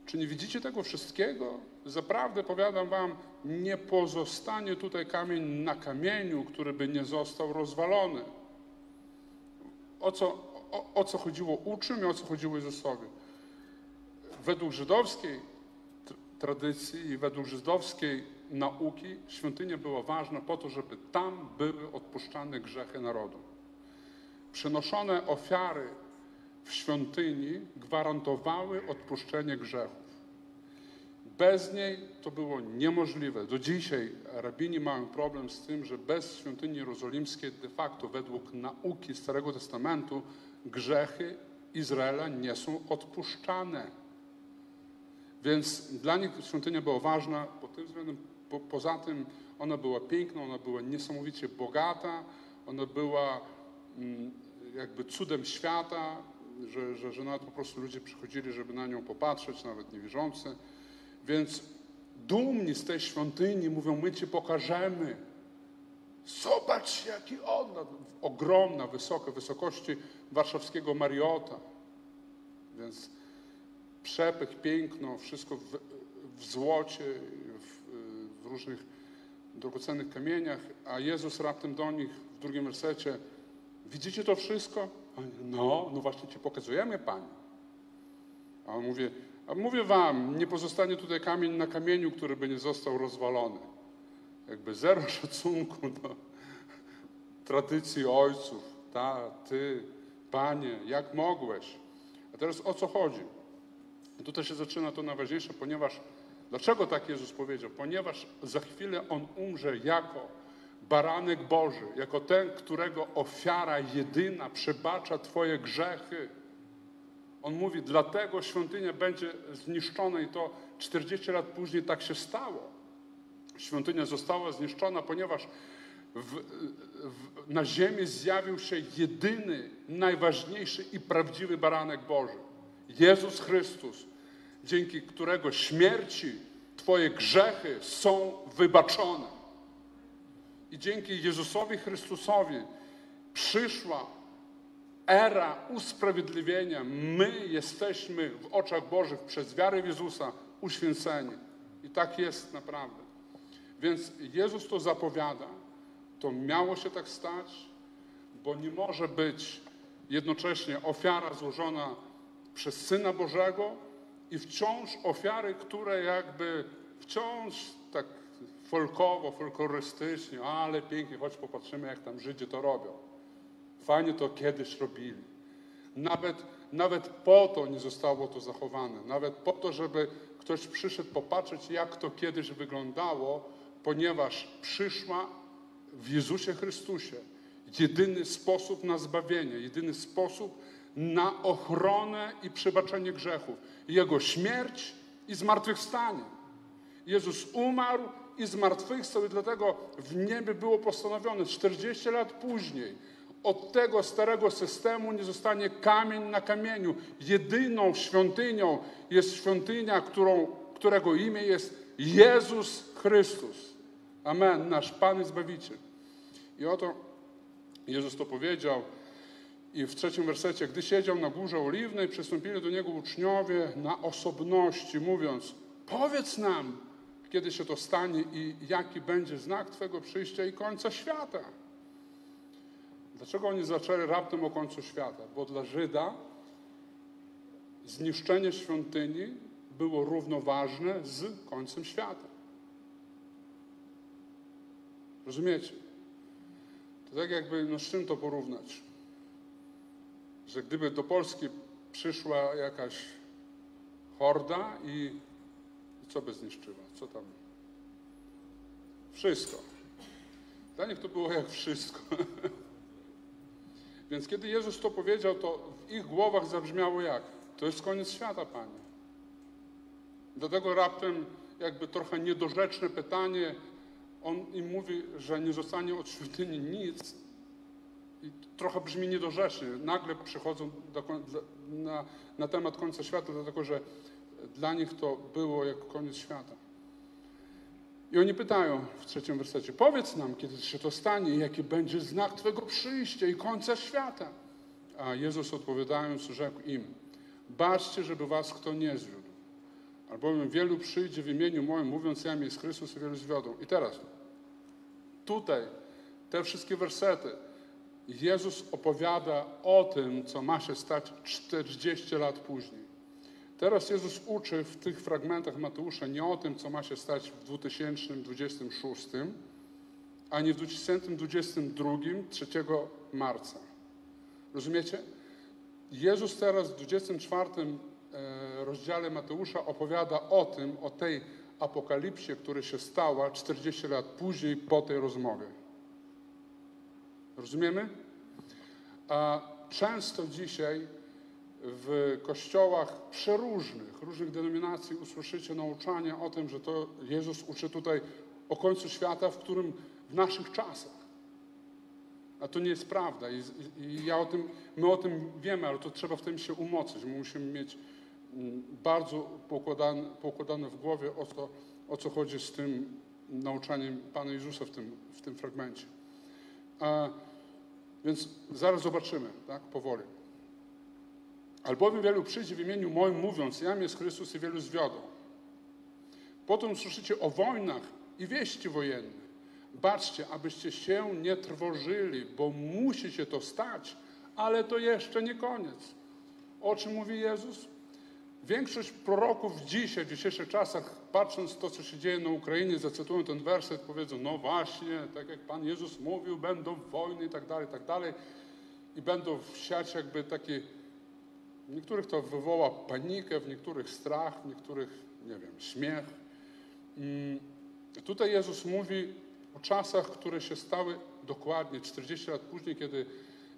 czy nie widzicie tego wszystkiego? Zaprawdę powiadam wam, nie pozostanie tutaj kamień na kamieniu, który by nie został rozwalony. O co, o, o co chodziło uczniom i o co chodziło Jezusowi? Według żydowskiej tradycji według żydowskiej nauki świątynia była ważna po to, żeby tam były odpuszczane grzechy narodu. Przynoszone ofiary w świątyni gwarantowały odpuszczenie grzechów. Bez niej to było niemożliwe. Do dzisiaj rabini mają problem z tym, że bez świątyni jerozolimskiej de facto według nauki Starego Testamentu grzechy Izraela nie są odpuszczane. Więc dla nich świątynia była ważna pod tym względem. Po, poza tym ona była piękna, ona była niesamowicie bogata, ona była mm, jakby cudem świata, że, że, że nawet po prostu ludzie przychodzili, żeby na nią popatrzeć, nawet niewierzący. Więc dumni z tej świątyni mówią, my Ci pokażemy. Zobacz, jaki on, ogromna, wysoka, wysokości warszawskiego Mariota. Więc przepych, piękno, wszystko w, w złocie, różnych drogocennych kamieniach, a Jezus raptem do nich w drugim wersecie, widzicie to wszystko? No, no właśnie Ci pokazujemy, Panie. A on mówi, a mówię wam, nie pozostanie tutaj kamień na kamieniu, który by nie został rozwalony. Jakby zero szacunku do tradycji ojców. Ta, ty, panie, jak mogłeś? A teraz o co chodzi? I tutaj się zaczyna to najważniejsze, ponieważ, dlaczego tak Jezus powiedział? Ponieważ za chwilę On umrze jako baranek Boży, jako ten, którego ofiara jedyna przebacza Twoje grzechy. On mówi, dlatego świątynia będzie zniszczona i to 40 lat później tak się stało. Świątynia została zniszczona, ponieważ w, w, na ziemi zjawił się jedyny, najważniejszy i prawdziwy baranek Boży. Jezus Chrystus, dzięki którego śmierci Twoje grzechy są wybaczone. I dzięki Jezusowi Chrystusowi przyszła era usprawiedliwienia. My jesteśmy w oczach Bożych przez wiarę w Jezusa uświęceni. I tak jest naprawdę. Więc Jezus to zapowiada. To miało się tak stać, bo nie może być jednocześnie ofiara złożona przez Syna Bożego i wciąż ofiary, które jakby wciąż tak folkowo, folklorystycznie, ale pięknie, choć popatrzymy, jak tam Żydzi to robią. Fajnie to kiedyś robili. Nawet, nawet po to nie zostało to zachowane. Nawet po to, żeby ktoś przyszedł popatrzeć, jak to kiedyś wyglądało, ponieważ przyszła w Jezusie Chrystusie jedyny sposób na zbawienie, jedyny sposób na ochronę i przebaczenie grzechów. Jego śmierć i zmartwychwstanie. Jezus umarł i zmartwychwstał i dlatego w niebie było postanowione 40 lat później od tego starego systemu nie zostanie kamień na kamieniu. Jedyną świątynią jest świątynia, którą, którego imię jest Jezus Chrystus. Amen, nasz Pan i Zbawiciel. I oto Jezus to powiedział i w trzecim wersecie, gdy siedział na górze oliwnej, przystąpili do Niego uczniowie na osobności, mówiąc, powiedz nam, kiedy się to stanie i jaki będzie znak Twego przyjścia i końca świata. Dlaczego oni zaczęli raptem o końcu świata? Bo dla Żyda zniszczenie świątyni było równoważne z końcem świata. Rozumiecie? To tak jakby, no z czym to porównać? Że gdyby do Polski przyszła jakaś horda i co by zniszczyła? Co tam? Wszystko. Dla nich to było jak wszystko. Więc kiedy Jezus to powiedział, to w ich głowach zabrzmiało jak? To jest koniec świata, Panie. Dlatego raptem jakby trochę niedorzeczne pytanie, on im mówi, że nie zostanie od świątyni nic i trochę brzmi niedorzecznie. Nagle przychodzą do, na, na temat końca świata, dlatego że dla nich to było jak koniec świata. I oni pytają w trzecim wersecie, powiedz nam, kiedy się to stanie, jaki będzie znak Twego przyjścia i końca świata. A Jezus odpowiadając rzekł im, baczcie, żeby was kto nie zwiódł. Albowiem wielu przyjdzie w imieniu moim, mówiąc ja jest Chrystus wielu zwiodą. I teraz, tutaj, te wszystkie wersety, Jezus opowiada o tym, co ma się stać 40 lat później. Teraz Jezus uczy w tych fragmentach Mateusza nie o tym, co ma się stać w 2026, ani w 2022, 3 marca. Rozumiecie? Jezus teraz w 24 e, rozdziale Mateusza opowiada o tym, o tej apokalipsie, która się stała 40 lat później po tej rozmowie. Rozumiemy? A często dzisiaj w kościołach przeróżnych, różnych denominacji usłyszycie nauczania o tym, że to Jezus uczy tutaj o końcu świata, w którym w naszych czasach. A to nie jest prawda. I, i ja o tym, my o tym wiemy, ale to trzeba w tym się umocnić. My musimy mieć mm, bardzo poukładane, poukładane w głowie o co, o co chodzi z tym nauczaniem Pana Jezusa w tym, w tym fragmencie. A, więc zaraz zobaczymy, tak, powoli. Albowiem wielu przyjdzie w imieniu moim, mówiąc, jam jest Chrystus i wielu zwiodą. Potem słyszycie o wojnach i wieści wojenne. Baczcie, abyście się nie trwożyli, bo musi się to stać, ale to jeszcze nie koniec. O czym mówi Jezus? Większość proroków dzisiaj, w dzisiejszych czasach, patrząc to, co się dzieje na Ukrainie, zacytują ten werset, powiedzą, no właśnie, tak jak Pan Jezus mówił, będą wojny i tak dalej, i tak dalej. I będą siać jakby takie w niektórych to wywoła panikę, w niektórych strach, w niektórych, nie wiem, śmiech. Mm, tutaj Jezus mówi o czasach, które się stały dokładnie 40 lat później, kiedy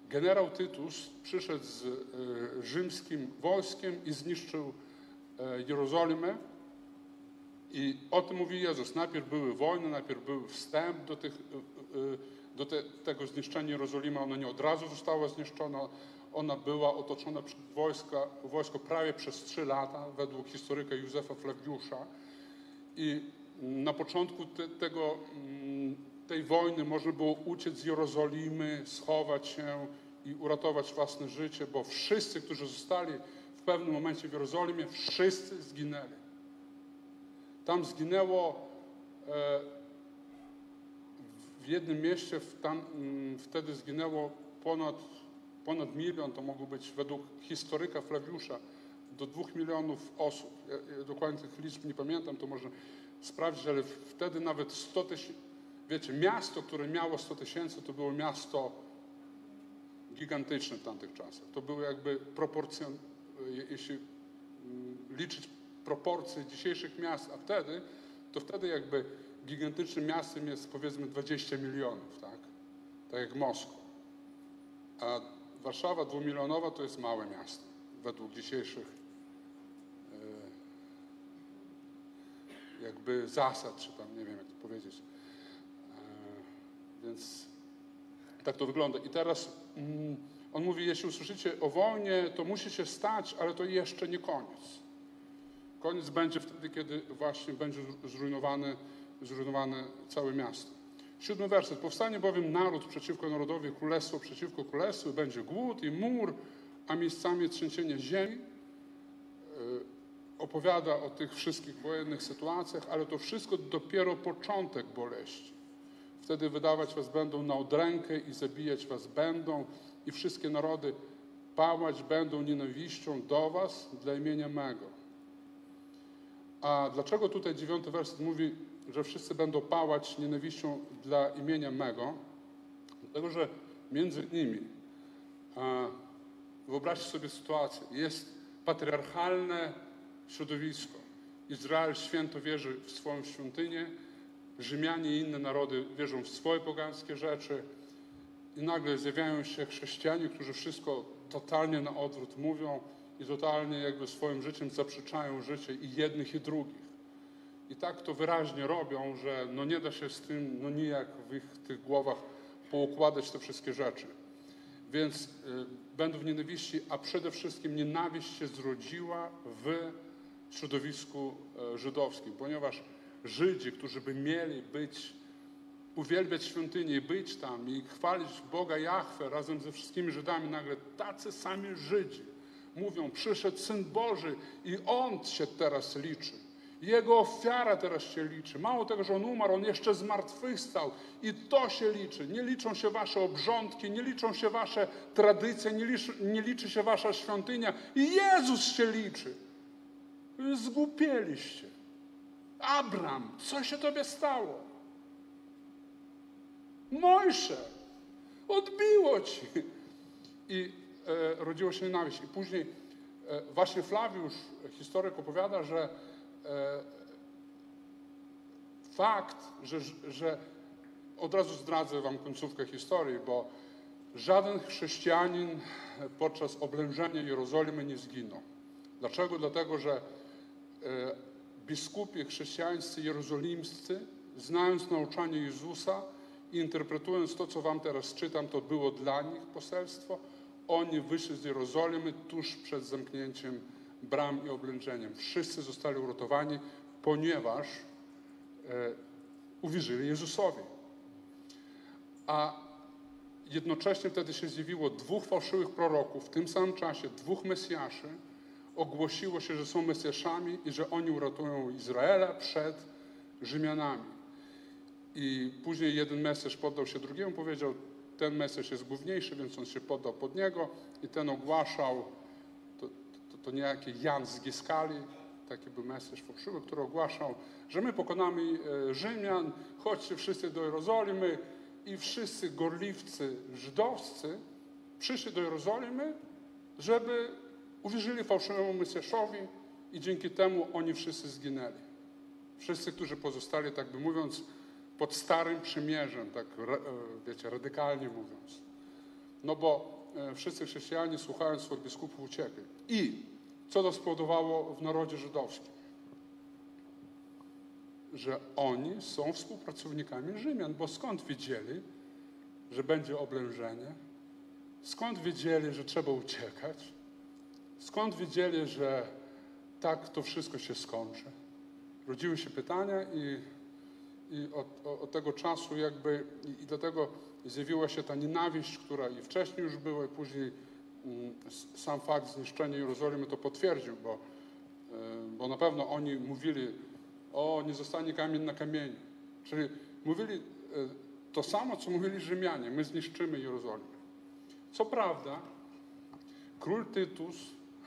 generał Tytus przyszedł z e, rzymskim wojskiem i zniszczył e, Jerozolimę. I o tym mówi Jezus. Najpierw były wojny, najpierw był wstęp do, tych, e, do te, tego zniszczenia Jerozolimy. Ono nie od razu zostało zniszczone ona była otoczona przez wojska, wojsko prawie przez trzy lata, według historyka Józefa Flawiusza. I na początku te, tego, mm, tej wojny można było uciec z Jerozolimy, schować się i uratować własne życie, bo wszyscy, którzy zostali w pewnym momencie w Jerozolimie, wszyscy zginęli. Tam zginęło e, w jednym mieście, tam, mm, wtedy zginęło ponad, ponad milion, to mogło być według historyka Flawiusza, do dwóch milionów osób. Ja, dokładnie tych liczb nie pamiętam, to można sprawdzić, ale wtedy nawet 100 tysięcy, wiecie, miasto, które miało 100 tysięcy, to było miasto gigantyczne w tamtych czasach. To były jakby proporcje, je- jeśli mm, liczyć proporcje dzisiejszych miast, a wtedy, to wtedy jakby gigantycznym miastem jest powiedzmy 20 milionów, tak? Tak jak Moskwa. A Warszawa dwumilionowa to jest małe miasto, według dzisiejszych e, jakby zasad, czy tam nie wiem jak to powiedzieć. E, Więc tak to wygląda. I teraz mm, on mówi, jeśli usłyszycie o wojnie, to musi się stać, ale to jeszcze nie koniec. Koniec będzie wtedy, kiedy właśnie będzie zrujnowane, zrujnowane całe miasto. Siódmy werset. Powstanie bowiem naród przeciwko narodowi, królestwo przeciwko królestwu, będzie głód i mur, a miejscami trzęsienie ziemi. Yy, Opowiada o tych wszystkich wojennych sytuacjach, ale to wszystko dopiero początek boleści. Wtedy wydawać was będą na odrękę i zabijać was będą i wszystkie narody pałać będą nienawiścią do was dla imienia mego. A dlaczego tutaj dziewiąty werset mówi, że wszyscy będą pałać nienawiścią dla imienia mego? Dlatego, że między nimi, a, wyobraźcie sobie sytuację, jest patriarchalne środowisko. Izrael święto wierzy w swoją świątynię, Rzymianie i inne narody wierzą w swoje pogańskie rzeczy i nagle zjawiają się chrześcijanie, którzy wszystko totalnie na odwrót mówią i totalnie jakby swoim życiem zaprzeczają życie i jednych i drugich. I tak to wyraźnie robią, że no nie da się z tym, no nijak w ich tych głowach poukładać te wszystkie rzeczy. Więc y, będą w nienawiści, a przede wszystkim nienawiść się zrodziła w środowisku e, żydowskim, ponieważ Żydzi, którzy by mieli być, uwielbiać świątynię i być tam i chwalić Boga Jahwe razem ze wszystkimi Żydami, nagle tacy sami Żydzi mówią, przyszedł Syn Boży i On się teraz liczy. Jego ofiara teraz się liczy. Mało tego, że On umarł, On jeszcze zmartwychwstał i to się liczy. Nie liczą się wasze obrządki, nie liczą się wasze tradycje, nie liczy, nie liczy się wasza świątynia i Jezus się liczy. Zgłupieliście. Abram, co się tobie stało? Mojsze, odbiło ci. I e, rodziło się nienawiść. I później e, właśnie Flawiusz, historyk, opowiada, że e, fakt, że, że od razu zdradzę wam końcówkę historii, bo żaden chrześcijanin podczas oblężenia Jerozolimy nie zginął. Dlaczego? Dlatego, że biskupi chrześcijańscy jerozolimscy, znając nauczanie Jezusa i interpretując to, co wam teraz czytam, to było dla nich poselstwo, oni wyszli z Jerozolimy tuż przed zamknięciem bram i oblężeniem. Wszyscy zostali uratowani, ponieważ e, uwierzyli Jezusowi. A jednocześnie wtedy się zjawiło dwóch fałszywych proroków, w tym samym czasie dwóch Mesjaszy, ogłosiło się, że są Mesjaszami i że oni uratują Izraela przed Rzymianami. I później jeden Mesjasz poddał się drugiemu, powiedział, ten Mesjasz jest główniejszy, więc on się poddał pod niego i ten ogłaszał, to, to, to niejaki Jan z Giskali, taki był Mesjasz fałszywy, który ogłaszał, że my pokonamy e, Rzymian, chodźcie wszyscy do Jerozolimy i wszyscy gorliwcy żydowscy przyszli do Jerozolimy, żeby uwierzyli fałszywemu Mesjaszowi i dzięki temu oni wszyscy zginęli. Wszyscy, którzy pozostali, tak by mówiąc, pod starym przymierzem, tak e, wiecie, radykalnie mówiąc. No bo e, wszyscy chrześcijanie, słuchając swoich biskupów, uciekli. I co to spowodowało w narodzie żydowskim? Że oni są współpracownikami Rzymian, bo skąd wiedzieli, że będzie oblężenie? Skąd wiedzieli, że trzeba uciekać? Skąd wiedzieli, że tak to wszystko się skończy? Rodziły się pytania i I od, od tego czasu jakby, i, i dlatego zjawiła się ta nienawiść, która i wcześniej już była, i później mm, s- sam fakt zniszczenia Jerozolimy to potwierdził, bo, e, bo na pewno oni mówili, o, nie zostanie kamień na kamieniu. Czyli mówili e, to samo, co mówili Rzymianie, my zniszczymy Jerozolimę. Co prawda, król Tytus,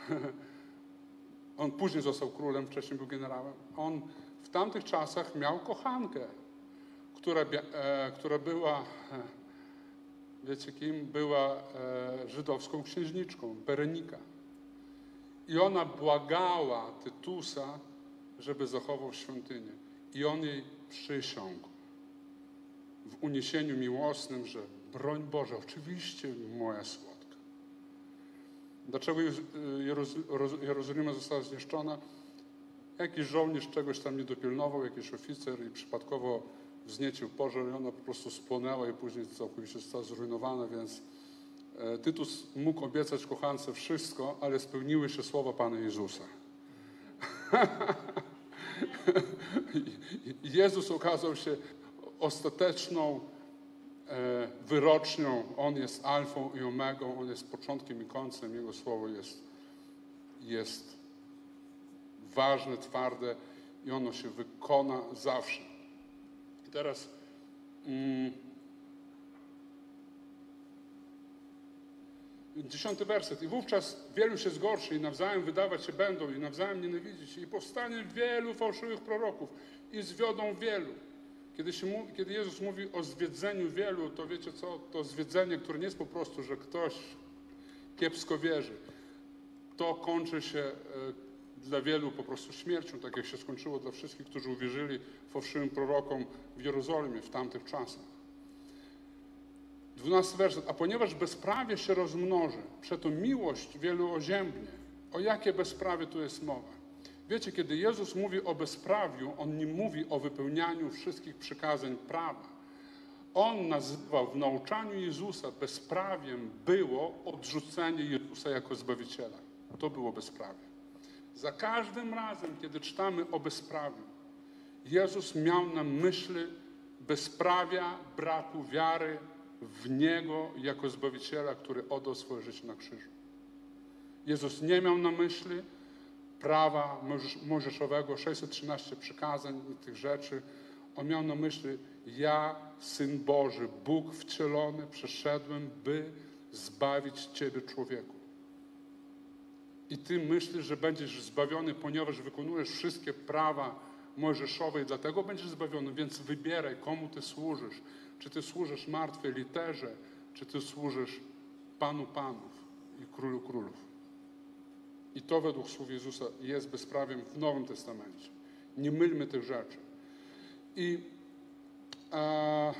on później został królem, wcześniej był generałem, on tamtych czasach miał kochankę, która, e, która była, e, wiecie kim, była e, żydowską księżniczką, Berenika. I ona błagała Tytusa, żeby zachował świątynię. I on jej przysiągł w uniesieniu miłosnym, że broń Boże, oczywiście moja słodka. Dlaczego Roz- Jerozolima została zniszczona? Jakiś żołnierz czegoś tam nie dopilnował, jakiś oficer i przypadkowo wzniecił pożar i ona po prostu spłonęła i później całkowicie została zrujnowana, więc e, Tytus mógł obiecać kochance wszystko, ale spełniły się słowa Pana Jezusa. Jezus okazał się ostateczną e, wyrocznią. On jest alfą i omegą, On jest początkiem i końcem. Jego słowo jest, jest ważne, twarde i ono się wykona zawsze. I teraz mm, dziesiąty werset. I wówczas wielu się zgorszy i nawzajem wydawać się będą i nawzajem nienawidzić i powstanie wielu fałszywych proroków i zwiodą wielu. Kiedy, się, kiedy Jezus mówi o zwiedzeniu wielu, to wiecie co? To zwiedzenie, które nie jest po prostu, że ktoś kiepsko wierzy. To kończy się e, dla wielu po prostu śmiercią, tak jak się skończyło dla wszystkich, którzy uwierzyli fałszywym prorokom w Jerozolimie w tamtych czasach. Dwunasty werset. A ponieważ bezprawie się rozmnoży, przeto miłość wielu oziębnie. O jakie bezprawie tu jest mowa? Wiecie, kiedy Jezus mówi o bezprawiu, On nie mówi o wypełnianiu wszystkich przykazań prawa. On nazywał w nauczaniu Jezusa bezprawiem było odrzucenie Jezusa jako Zbawiciela. To było bezprawie. Za każdym razem, kiedy czytamy o bezprawiu, Jezus miał na myśli bezprawia, braku wiary w Niego jako Zbawiciela, który oddał swoje życie na krzyżu. Jezus nie miał na myśli prawa mojżesz- mojżeszowego, 613 przykazań i tych rzeczy. On miał na myśli, ja, Syn Boży, Bóg wcielony, przyszedłem, by zbawić Ciebie, człowieku. I Ty myślisz, że będziesz zbawiony, ponieważ wykonujesz wszystkie prawa mojżeszowe i dlatego będziesz zbawiony, więc wybieraj, komu Ty służysz. Czy Ty służysz martwej literze, czy Ty służysz Panu Panów i Królu Królów. I to według słów Jezusa jest bezprawiem w Nowym Testamencie. Nie mylmy tych rzeczy. I a,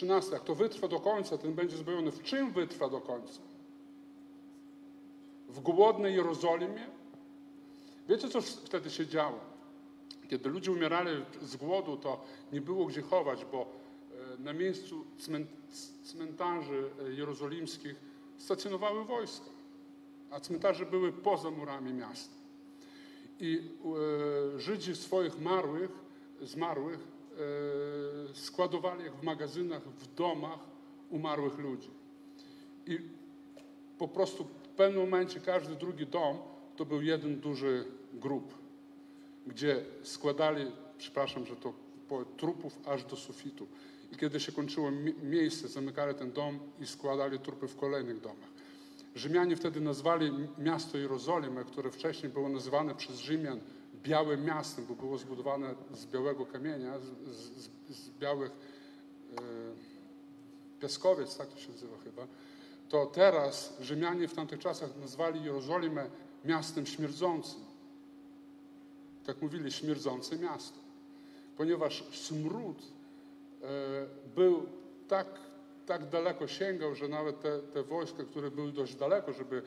13. Jak to wytrwa do końca, ten będzie zbawiony. W czym wytrwa do końca? W głodnej Jerozolimie? Wiecie, co wtedy się działo? Kiedy ludzie umierali z głodu, to nie było gdzie chować, bo e, na miejscu cmen- cmentarzy e, jerozolimskich stacjonowały wojska, a cmentarze były poza murami miasta. I e, Żydzi swoich marłych, zmarłych e, składowali ich w magazynach, w domach umarłych ludzi. I po prostu w pewnym momencie każdy drugi dom to był jeden duży grób, gdzie składali, przepraszam, że to trupów aż do sufitu. I kiedy się kończyło mi- miejsce, zamykali ten dom i składali trupy w kolejnych domach. Rzymianie wtedy nazwali miasto Jerozolimę, które wcześniej było nazywane przez Rzymian białym miastem, bo było zbudowane z białego kamienia, z, z, z białych e, piaskowiec, tak to się nazywa chyba, to teraz Rzymianie w tamtych czasach nazwali Jerozolimę miastem śmierdzącym. Tak mówili, śmierdzące miasto. Ponieważ smród e, był tak, tak daleko sięgał, że nawet te, te wojska, które były dość daleko, żeby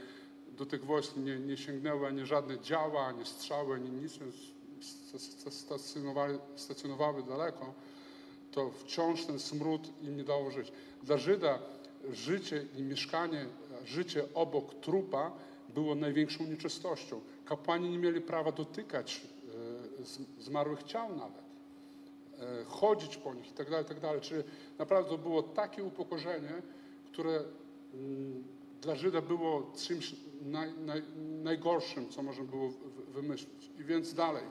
do tych wojsk nie, nie sięgnęły ani żadne działa, ani strzały, ani nic, stacjonowały, stacjonowały daleko, to wciąż ten smród im nie dało żyć. Dla Żyda życie i mieszkanie, życie obok trupa było największą nieczystością. Kapłani nie mieli prawa dotykać e, zmarłych ciał nawet, e, chodzić po nich itd., itd. Czyli naprawdę było takie upokorzenie, które mm, dla Żyda było czymś naj, naj, najgorszym, co można było wy- wymyślić. I więc dalej.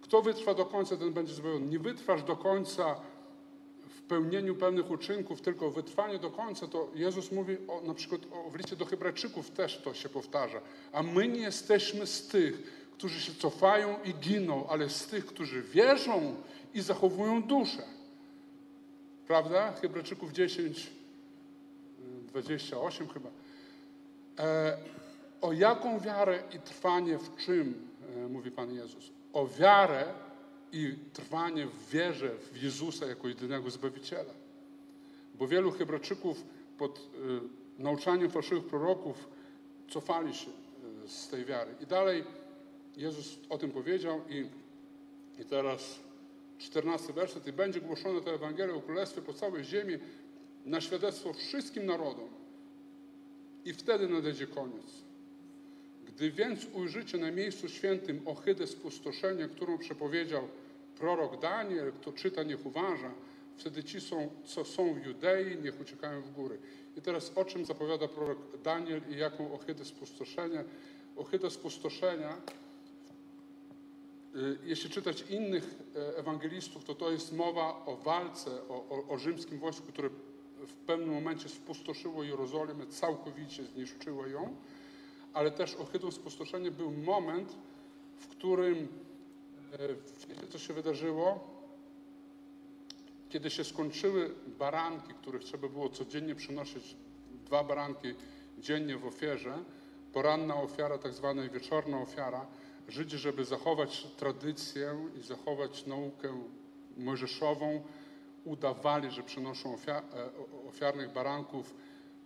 Kto wytrwa do końca, ten będzie zbawiony. Nie wytrwasz do końca w pełnieniu pewnych uczynków, tylko wytrwanie do końca, to Jezus mówi o, na przykład o, w liście do Hebrajczyków też to się powtarza. A my nie jesteśmy z tych, którzy się cofają i giną, ale z tych, którzy wierzą i zachowują duszę. Prawda? Hebrajczyków 10, y, 28 chyba. E, o jaką wiarę i trwanie w czym, e, mówi Pan Jezus? O wiarę i trwanie w wierze w Jezusa jako jedynego Zbawiciela. Bo wielu Hebrajczyków pod y, nauczaniem fałszywych proroków cofali się z tej wiary. I dalej Jezus o tym powiedział i, i teraz 14 werset. I będzie głoszone to Ewangelia o Królestwie po całej ziemi na świadectwo wszystkim narodom. I wtedy nadejdzie koniec. Gdy więc ujrzycie na miejscu świętym ohydę spustoszenia, którą przepowiedział prorok Daniel, kto czyta, niech uważa, wtedy ci, są, co są w Judei, niech uciekają w góry. I teraz o czym zapowiada prorok Daniel i jaką ohydę spustoszenia? Ohyda spustoszenia, y, jeśli czytać innych e, ewangelistów, to to jest mowa o walce, o, o, o rzymskim wojsku, które w pewnym momencie spustoszyło Jerozolimę, całkowicie zniszczyło ją, ale też ohydą spustoszenia był moment, w którym e, wiecie, co się wydarzyło? Kiedy się skończyły baranki, których trzeba było codziennie przynosić, dwa baranki dziennie w ofierze, poranna ofiara, tak zwana wieczorna ofiara, Żydzi, żeby zachować tradycję i zachować naukę mojżeszową, udawali, że przynoszą e, ofiarnych baranków,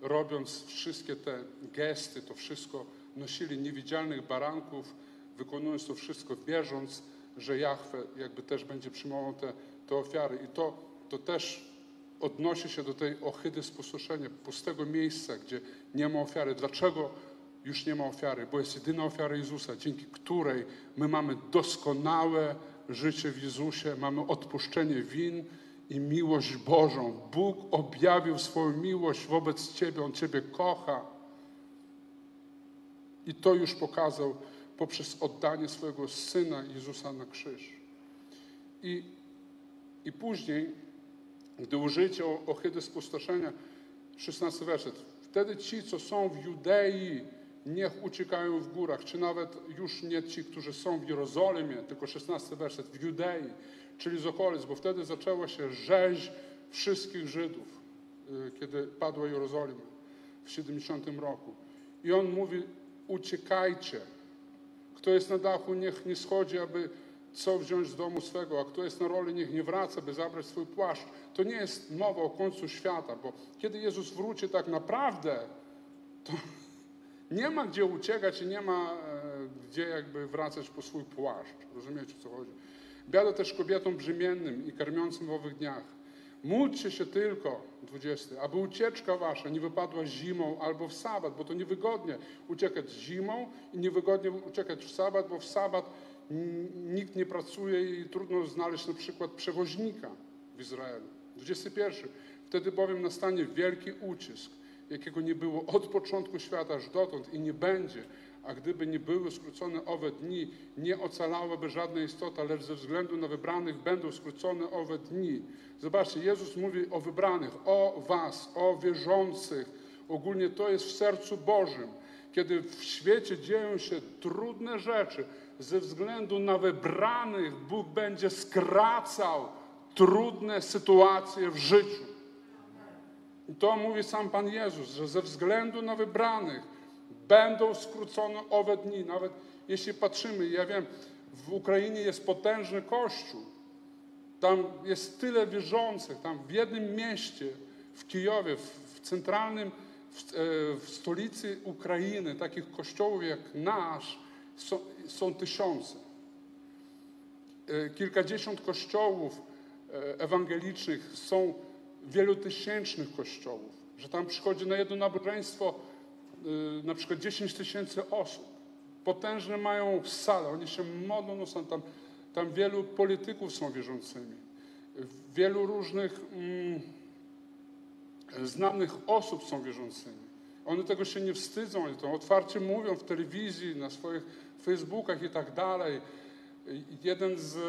robiąc wszystkie te gesty, to wszystko, nosili niewidzialnych baranków, wykonując to wszystko, wierząc, że Jahwe jakby też będzie przyjmował te, te ofiary. I to, to też odnosi się do tej ohydy spustoszenia, pustego miejsca, gdzie nie ma ofiary. Dlaczego już nie ma ofiary? Bo jest jedyna ofiara Jezusa, dzięki której my mamy doskonałe życie w Jezusie, mamy odpuszczenie win i miłość Bożą. Bóg objawił swoją miłość wobec Ciebie, On Ciebie kocha. I to już pokazał poprzez oddanie swojego Syna Jezusa na krzyż. I, i później, gdy użyjecie o- ohydy spustoszenia, 16 werset. Wtedy ci, co są w Judei, niech uciekają w górach, czy nawet już nie ci, którzy są w Jerozolimie, tylko 16 werset, w Judei, czyli z okolic, bo wtedy zaczęła się rzeź wszystkich Żydów, y, kiedy padła Jerozolima w 70 roku. I on mówi, uciekajcie. Kto jest na dachu, niech nie schodzi, aby co wziąć z domu swego, a kto jest na roli, niech nie wraca, by zabrać swój płaszcz. To nie jest mowa o końcu świata, bo kiedy Jezus wróci tak naprawdę, to nie ma gdzie uciekać i nie ma e, gdzie jakby wracać po swój płaszcz. Rozumiecie, o co chodzi? Biada też kobietom brzemiennym i karmiącym w owych dniach. Módlcie się tylko, 20, aby ucieczka wasza nie wypadła zimą albo w sabat, bo to niewygodnie uciekać zimą i niewygodnie uciekać w sabat, bo w sabat nikt nie pracuje i trudno znaleźć na przykład przewoźnika w Izraelu. 21. Wtedy bowiem nastanie wielki ucisk, jakiego nie było od początku świata aż dotąd i nie będzie. A gdyby nie były skrócone owe dni, nie ocalałaby żadna istota, lecz ze względu na wybranych będą skrócone owe dni. Zobaczcie, Jezus mówi o wybranych, o was, o wierzących. Ogólnie to jest w sercu Bożym. Kiedy w świecie dzieją się trudne rzeczy, ze względu na wybranych Bóg będzie skracał trudne sytuacje w życiu. I to mówi sam Pan Jezus, że ze względu na wybranych będą skrócone owe dni. Nawet jeśli patrzymy, ja wiem, w Ukrainie jest potężny kościół. Tam jest tyle wierzących. Tam w jednym mieście, w Kijowie, w, centralnym, w, e, w stolicy Ukrainy, takich kościołów jak nasz, są, są tysiące. E, Kilkadziesiąt kościołów e, ewangelicznych są wielotysięcznych kościołów, że tam przychodzi na jedno nabożeństwo na przykład 10 tysięcy osób. Potężne mają sale, oni się modlą, no są tam, tam wielu polityków są wierzącymi. Wielu różnych mm, znanych osób są wierzącymi. One tego się nie wstydzą, oni to otwarcie mówią w telewizji, na swoich Facebookach i tak dalej. Jeden z e,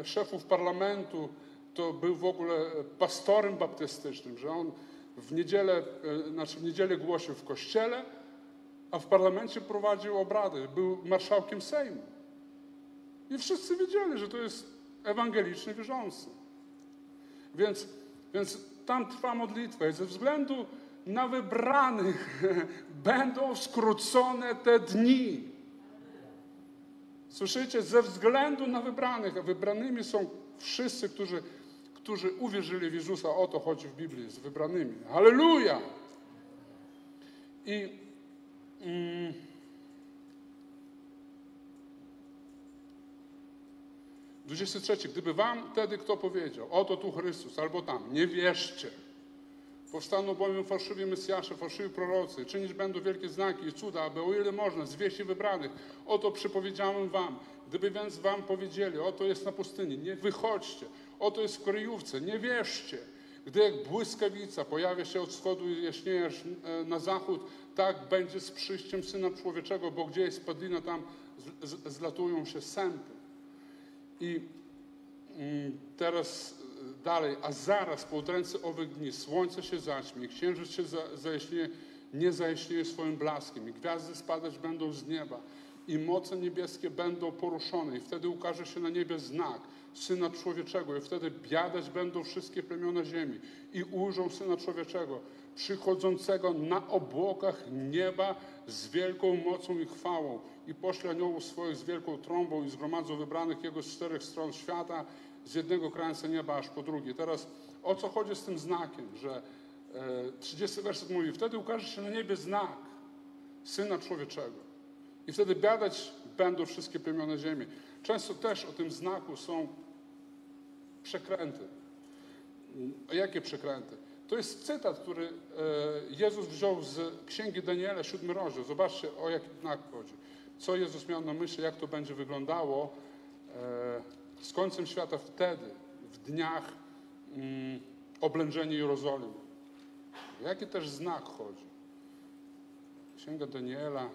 e, szefów parlamentu to był w ogóle pastorem baptystycznym, że on w niedzielę, e, znaczy w niedzielę głosił w kościele, a w parlamencie prowadził obrady, był marszałkiem Sejmu. I wszyscy wiedzieli, że to jest ewangeliczny wierzący. Więc, więc tam trwa modlitwa i ze względu na wybranych będą skrócone te dni. Słyszycie? Ze względu na wybranych, a wybranymi są wszyscy, którzy, którzy uwierzyli w Jezusa. O to chodzi w Biblii, z wybranymi. Halleluja! I mm, Dwudziesty trzeci. Gdyby wam wtedy kto powiedział, oto tu Chrystus, albo tam, nie wierzcie. Powstaną bowiem fałszywi Mesjasze, fałszywi prorocy, czynić będą wielkie znaki i cuda, aby o ile można zwieść wybranych. Oto przypowiedziałem wam. Gdyby więc wam powiedzieli, oto jest na pustyni, nie wychodźcie. Oto jest w kryjówce, nie wierzcie. Gdy jak błyskawica pojawia się od wschodu i jaśnieje e, na zachód, tak będzie z przyjściem Syna Człowieczego, bo gdzie jest padlina, tam zlatują się sępy. I mm, teraz dalej, a zaraz po udręce owych dni słońce się zaćmi, księżyc się za, zajaśnieje, nie zajaśnieje swoim blaskiem i gwiazdy spadać będą z nieba i moce niebieskie będą poruszone i wtedy ukaże się na niebie znak Syna Człowieczego i wtedy biadać będą wszystkie plemiona ziemi i ujrzą Syna Człowieczego przychodzącego na obłokach nieba z wielką mocą i chwałą i pośle aniołów swoich z wielką trąbą i zgromadzą wybranych Jego z czterech stron świata z jednego krańca nieba aż po drugi. Teraz o co chodzi z tym znakiem, że e, 30 werset mówi, wtedy ukaże się na niebie znak Syna Człowieczego. I wtedy biadać będą wszystkie plemiona ziemi. Często też o tym znaku są przekręty. Jakie przekręty? To jest cytat, który e, Jezus wziął z Księgi Daniela, siódmy rozdział. Zobaczcie, o jaki znak chodzi. Co Jezus miał na myśli, jak to będzie wyglądało e, z końcem świata wtedy, w dniach mm, oblężenia Jerozolimy. Jaki też znak chodzi? Księga Daniela,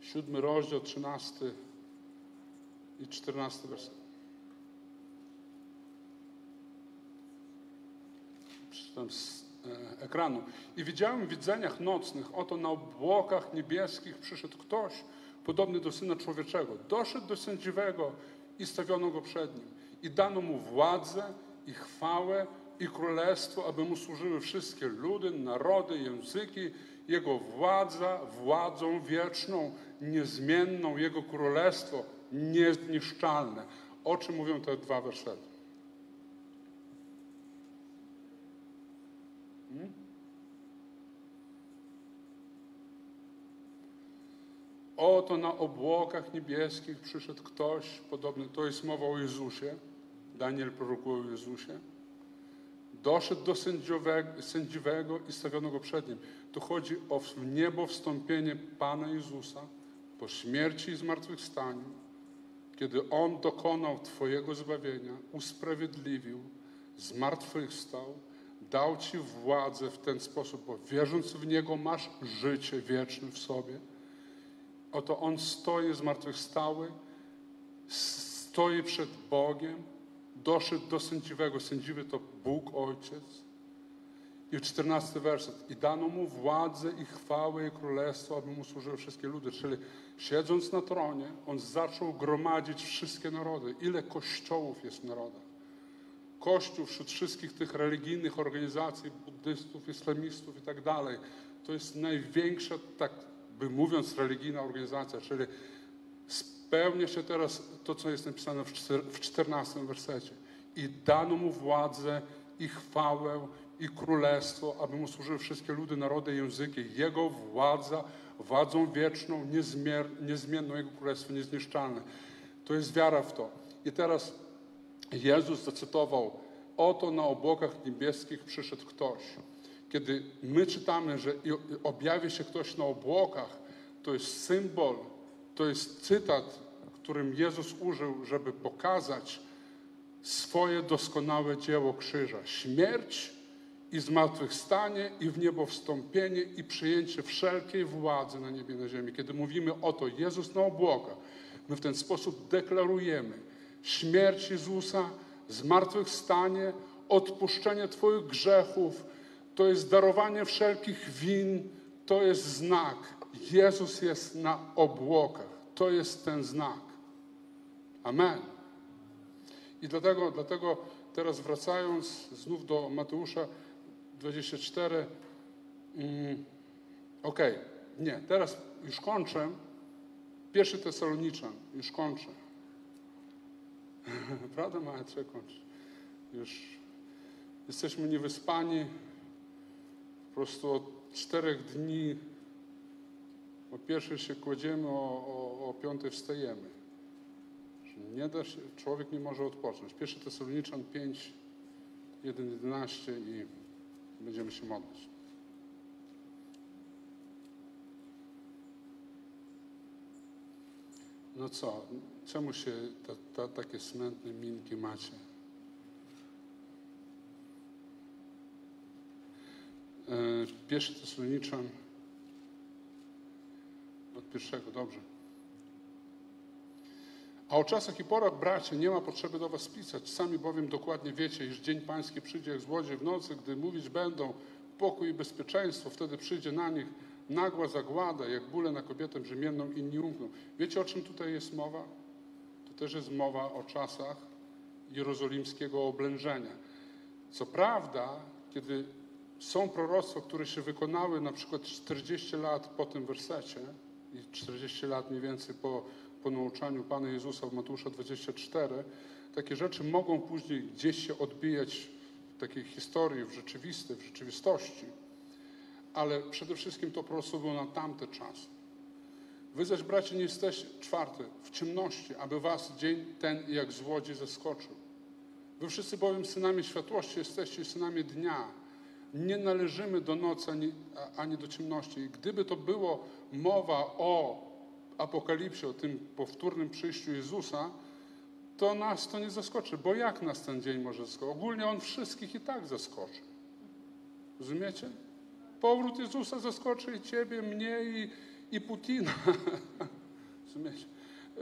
siódmy rozdział, trzynasty i czternasty werset. Przeczytam z e, ekranu. I widziałem w widzeniach nocnych, oto na obłokach niebieskich przyszedł ktoś, podobny do Syna Człowieczego. Doszedł do sędziwego i stawiono go przed nim. I dano mu władzę i chwałę i królestwo, aby mu służyły wszystkie ludy, narody, języki. Jego władza, władzą wieczną, niezmienną, Jego królestwo niezniszczalne. O czym mówią te dwa wersety? Hmm? Oto na obłokach niebieskich przyszedł ktoś podobny, to jest mowa o Jezusie, Daniel prorokuje o Jezusie, doszedł do sędziwego i stawiono go przed nim. Tu chodzi o niebo wstąpienie Pana Jezusa po śmierci i zmartwychwstaniu, kiedy On dokonał Twojego zbawienia, usprawiedliwił, zmartwychwstał, dał Ci władzę w ten sposób, bo wierząc w Niego masz życie wieczne w sobie. Oto On stoi zmartwychwstały, stoi przed Bogiem, doszedł do sędziwego. Sędziwy to Bóg Ojciec. I czternasty werset. I dano mu władzę i chwałę i królestwo, aby mu służyły wszystkie ludy. Czyli siedząc na tronie, on zaczął gromadzić wszystkie narody. Ile kościołów jest w narodach? Kościół wśród wszystkich tych religijnych organizacji, buddystów, islamistów i tak dalej. To jest największa, tak by mówiąc, religijna organizacja, czyli spełnia się teraz to, co jest napisane w czternastym wersecie. I dano mu władzę i chwałę i królestwo, aby mu służyły wszystkie ludy, narody, języki. Jego władza, władzą wieczną, niezmier, niezmienną, Jego królestwo niezniszczalne. To jest wiara w to. I teraz Jezus zacytował, oto na obłokach niebieskich przyszedł ktoś. Kiedy my czytamy, że objawi się ktoś na obłokach, to jest symbol, to jest cytat, którym Jezus użył, żeby pokazać swoje doskonałe dzieło krzyża. Śmierć i zmartwychwstanie i w niebo wstąpienie i przyjęcie wszelkiej władzy na niebie na ziemi. Kiedy mówimy o to Jezus na obłokach, my w ten sposób deklarujemy śmierć Jezusa, zmartwychwstanie, odpuszczenie Twoich grzechów, to jest darowanie wszelkich win, to jest znak. Jezus jest na obłokach. To jest ten znak. Amen. I dlatego, dlatego teraz wracając znów do Mateusza 24. Mm, Okej, nie, teraz już kończę. Pierwszy Tesaloniczan, już kończę. Prawda, Maja, trzeba kończyć. Już jesteśmy niewyspani. Po prostu od czterech dni o pierwszej się kładziemy, o, o, o piątej wstajemy. Nie da się, człowiek nie może odpocząć. Pierwszy Tesaloniczan 5, 1, 11 i będziemy się modlić. No co, czemu się ta, ta, takie smętne minki macie? E, Pierwszy Tesaloniczan od pierwszego, dobrze. A o czasach i porach, bracie, nie ma potrzeby do was pisać. Sami bowiem dokładnie wiecie, iż dzień pański przyjdzie jak złodziej w nocy, gdy mówić będą pokój i bezpieczeństwo. Wtedy przyjdzie na nich nagła zagłada, jak bóle na kobietę brzemienną i nie umkną. Wiecie, o czym tutaj jest mowa? To też jest mowa o czasach jerozolimskiego oblężenia. Co prawda, kiedy są proroctwa, które się wykonały na przykład 40 lat po tym wersecie i 40 lat mniej więcej po, po nauczaniu Pana Jezusa w Mateusza 24, takie rzeczy mogą później gdzieś się odbijać w takiej historii, w rzeczywistej, w rzeczywistości. Ale przede wszystkim to proroctwo było na tamte czasy. Wy zaś, bracie, nie jesteście, czwarte, w ciemności, aby was dzień ten jak złodziej zaskoczył. Wy wszyscy bowiem synami światłości jesteście synami dnia. Nie należymy do nocy ani, ani do ciemności. I gdyby to było mowa o apokalipsie, o tym powtórnym przyjściu Jezusa, to nas to nie zaskoczy. Bo jak nas ten dzień może zaskoczyć? Ogólnie On wszystkich i tak zaskoczy. Rozumiecie? Powrót Jezusa zaskoczy i Ciebie, mnie i, i Putina. Rozumiecie? E,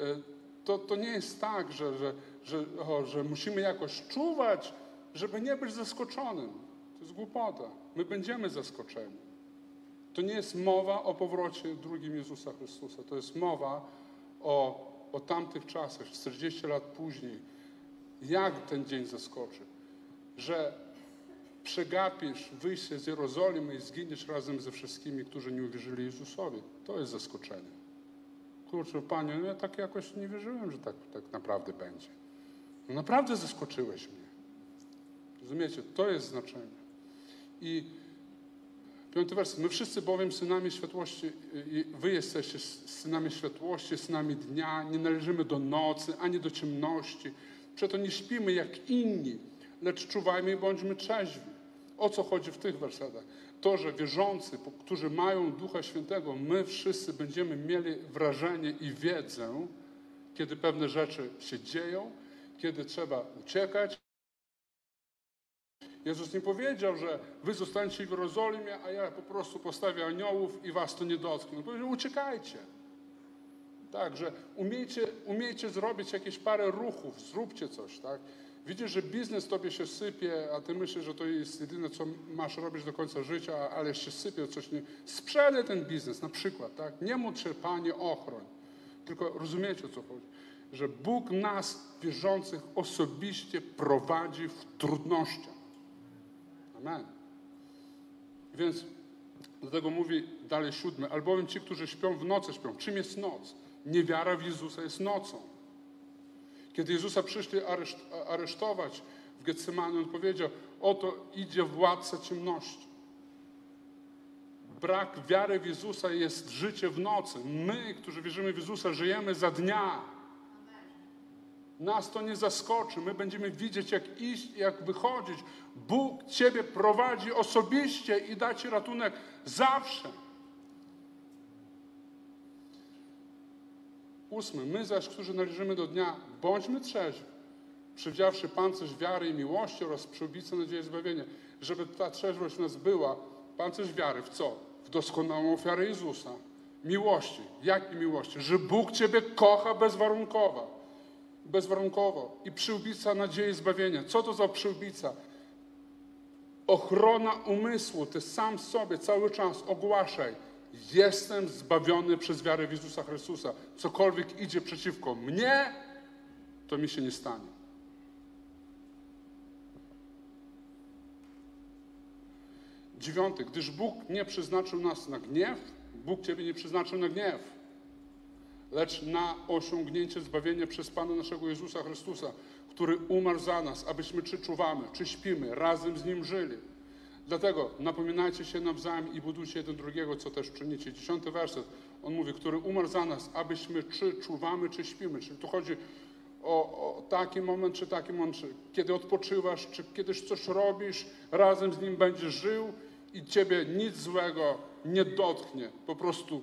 To, to nie jest tak, że, że, że, o, że musimy jakoś czuwać, żeby nie być zaskoczonym. To jest głupota. My będziemy zaskoczeni. To nie jest mowa o powrocie drugim Jezusa Chrystusa. To jest mowa o, o tamtych czasach, 40 lat później. Jak ten dzień zaskoczy? Że przegapisz wyjście z Jerozolimy i zginiesz razem ze wszystkimi, którzy nie uwierzyli Jezusowi. To jest zaskoczenie. Kurczę, Panie, no ja tak jakoś nie wierzyłem, że tak, tak naprawdę będzie. No naprawdę zaskoczyłeś mnie. Rozumiecie? To jest znaczenie. I piąty wers. My wszyscy bowiem synami światłości, wy jesteście synami światłości, synami dnia, nie należymy do nocy, ani do ciemności. Przeto nie śpimy jak inni, lecz czuwajmy i bądźmy trzeźwi. O co chodzi w tych wersetach? To, że wierzący, którzy mają Ducha Świętego, my wszyscy będziemy mieli wrażenie i wiedzę, kiedy pewne rzeczy się dzieją, kiedy trzeba uciekać. Jezus nie powiedział, że wy zostańcie w Jerozolimie, a ja po prostu postawię aniołów i was to nie dotknie. On powiedział, uciekajcie. Tak, że umiejcie, umiejcie zrobić jakieś parę ruchów, zróbcie coś, tak? Widzisz, że biznes tobie się sypie, a ty myślisz, że to jest jedyne, co masz robić do końca życia, ale się sypie coś nie... Sprzedaj ten biznes na przykład, tak? Nie módl się, Panie, ochroń. Tylko rozumiecie, o co chodzi? Że Bóg nas, wierzących, osobiście prowadzi w trudnościach. Amen. Więc dlatego mówi dalej siódmy, albowiem ci, którzy śpią w nocy śpią. Czym jest noc? Niewiara w Jezusa jest nocą. Kiedy Jezusa przyszli areszt, aresztować w Getsemanie, on powiedział, oto idzie władca ciemności. Brak wiary w Jezusa jest życie w nocy. My, którzy wierzymy w Jezusa, żyjemy za dnia. Nas to nie zaskoczy. My będziemy widzieć, jak iść, jak wychodzić. Bóg Ciebie prowadzi osobiście i da Ci ratunek zawsze. Ósmy. My zaś, którzy należymy do dnia, bądźmy trzeźwi, przywdziawszy pancerz wiary i miłości oraz przyłbicę nadziei zbawienia. Żeby ta trzeźwość w nas była, pancerz wiary w co? W doskonałą ofiarę Jezusa. Miłości. Jakiej miłości? Że Bóg Ciebie kocha bezwarunkowo. Bezwarunkowo. I przyłbica nadziei zbawienia. Co to za przyłbica? Ochrona umysłu. Ty sam sobie cały czas ogłaszaj. Jestem zbawiony przez wiarę w Jezusa Chrystusa. Cokolwiek idzie przeciwko mnie, to mi się nie stanie. Dziewiąty. Gdyż Bóg nie przeznaczył nas na gniew, Bóg Ciebie nie przeznaczył na gniew, lecz na osiągnięcie zbawienia przez Pana naszego Jezusa Chrystusa, który umarł za nas, abyśmy czy czuwamy, czy śpimy, razem z Nim żyli. Dlatego napominajcie się nawzajem i budujcie jeden drugiego, co też czynicie. Dziesiąty werset, on mówi, który umarł za nas, abyśmy czy czuwamy, czy śpimy. Czyli tu chodzi o, o taki moment, czy taki moment, czy kiedy odpoczywasz, czy kiedyś coś robisz, razem z Nim będziesz żył i Ciebie nic złego nie dotknie. Po prostu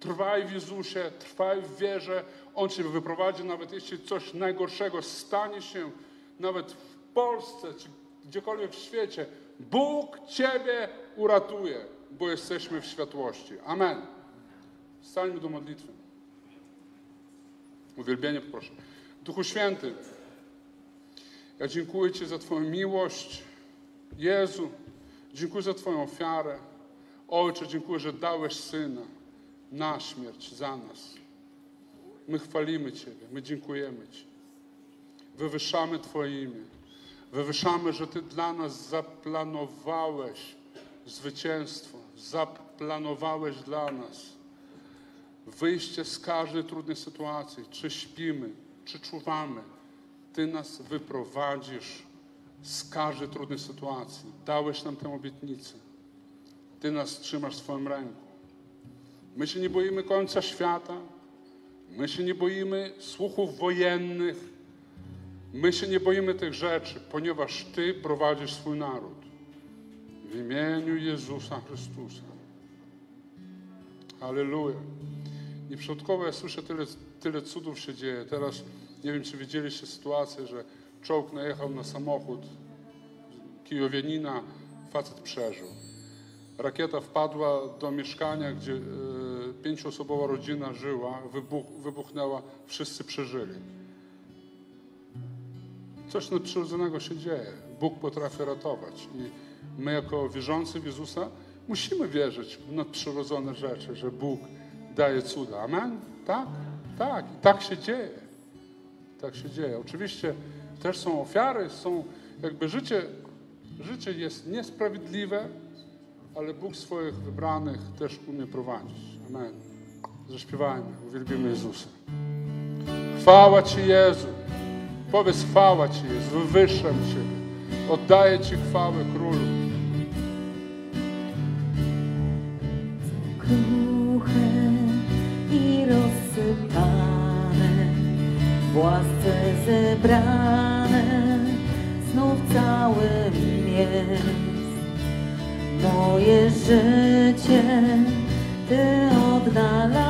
trwaj w Jezusie, trwaj w wierze. On Cię wyprowadzi, nawet jeśli coś najgorszego stanie się, nawet w Polsce, czy gdziekolwiek w świecie. Bóg Ciebie uratuje, bo jesteśmy w światłości. Amen. Stańmy do modlitwy. Uwielbienie proszę. Duchu Święty, ja dziękuję Ci za Twoją miłość. Jezu, dziękuję za Twoją ofiarę. Ojcze, dziękuję, że dałeś Syna na śmierć za nas. My chwalimy Ciebie, my dziękujemy Ci. Wywyższamy Twoje imię. Wywyższamy, że Ty dla nas zaplanowałeś zwycięstwo, zaplanowałeś dla nas wyjście z każdej trudnej sytuacji, czy śpimy, czy czuwamy. Ty nas wyprowadzisz z każdej trudnej sytuacji. Dałeś nam tę obietnicę. Ty nas trzymasz w swoim ręku. My się nie boimy końca świata. My się nie boimy słuchów wojennych. My się nie boimy tych rzeczy, ponieważ Ty prowadzisz swój naród. W imieniu Jezusa Chrystusa. Halleluja. I przodkowo ja słyszę, tyle, tyle cudów się dzieje. Teraz nie wiem, czy widzieliście sytuację, że czołg najechał na samochód kijowianina, facet przeżył. Rakieta wpadła do mieszkania, gdzie e, pięcioosobowa rodzina żyła, wybuch, wybuchnęła, wszyscy przeżyli. Coś nadprzyrodzonego się dzieje. Bóg potrafi ratować. I my, jako wierzący w Jezusa, musimy wierzyć w nadprzyrodzone rzeczy, że Bóg daje cuda. Amen? Tak? Tak. I tak się dzieje. Tak się dzieje. Oczywiście też są ofiary, są jakby życie, życie jest niesprawiedliwe, ale Bóg swoich wybranych też umie prowadzić. Amen. Zaśpiewajmy, uwielbimy Jezusa. Chwała Ci Jezu. Powiedz chwała Ci Jezu, wywyższam Ciebie. Oddaję Ci chwałę Królu. kruche i rozsypane, w łasce zebrane, znów całym jest. Moje życie Ty odnalazłeś,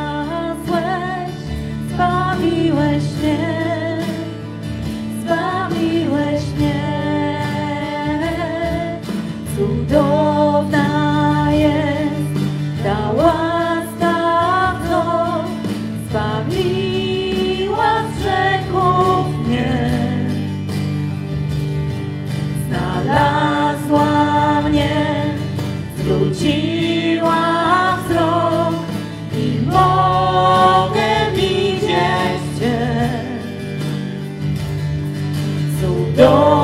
너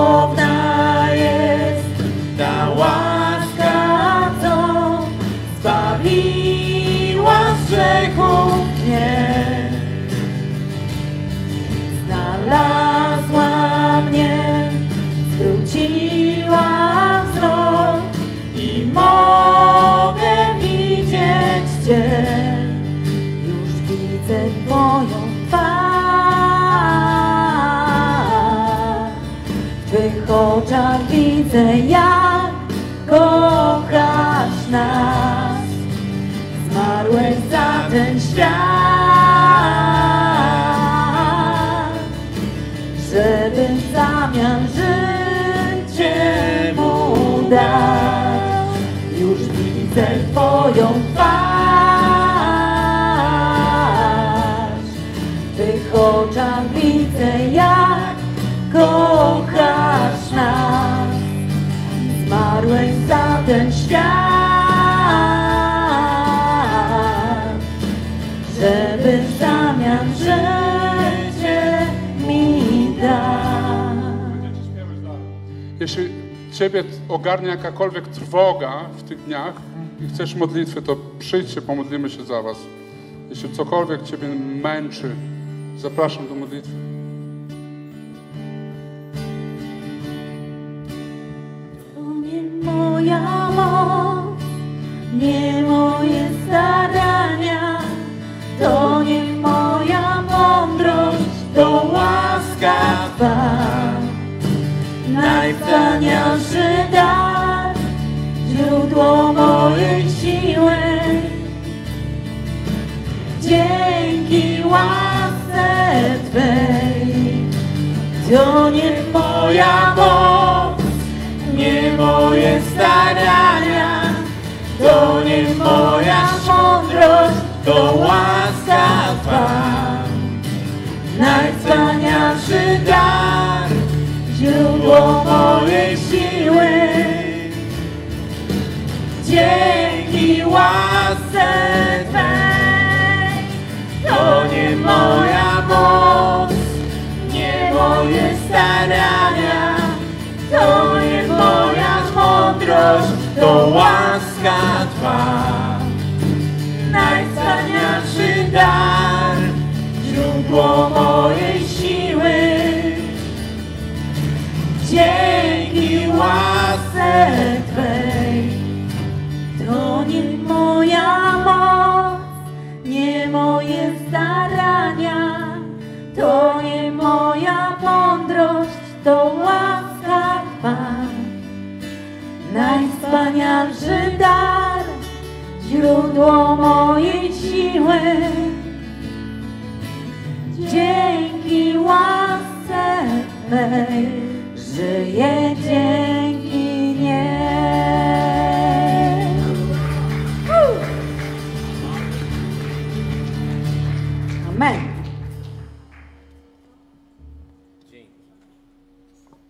świat, żeby w zamian życie mi dać. Jeśli Ciebie ogarnia jakakolwiek trwoga w tych dniach i chcesz modlitwy, to przyjdźcie, pomodlimy się za Was. Jeśli cokolwiek Ciebie męczy, zapraszam do modlitwy. Moja moc, nie moje starania, to nie moja mądrość, to łaska Twa. Najwspanialszy dar, źródło mojej siły. Dzięki łasce Twej, to nie moja moc, nie moje starania, to nie moja mądrość, to łaska Twa. Najwspanialszy dar, źródło mojej siły. Dzięki łasce Twej, to nie moja moc, nie moje starania, to nie to łaska Twa. Najwspanialszy dar, źródło mojej siły. Dzięki łasce Twej, to nie moja moc, nie moje starania, to nie moja mądrość, to łaska Twa. Najwspanialszy dar, źródło mojej siły. Dzięki łasce Twej żyję dzięki niej. Amen.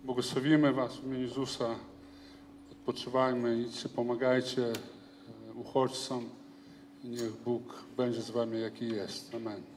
Błogosławimy Was w imieniu Jezusa. Odpoczywajmy, idźcie, pomagajcie e, uchodźcom. Niech Bóg będzie z Wami, jaki jest. Amen.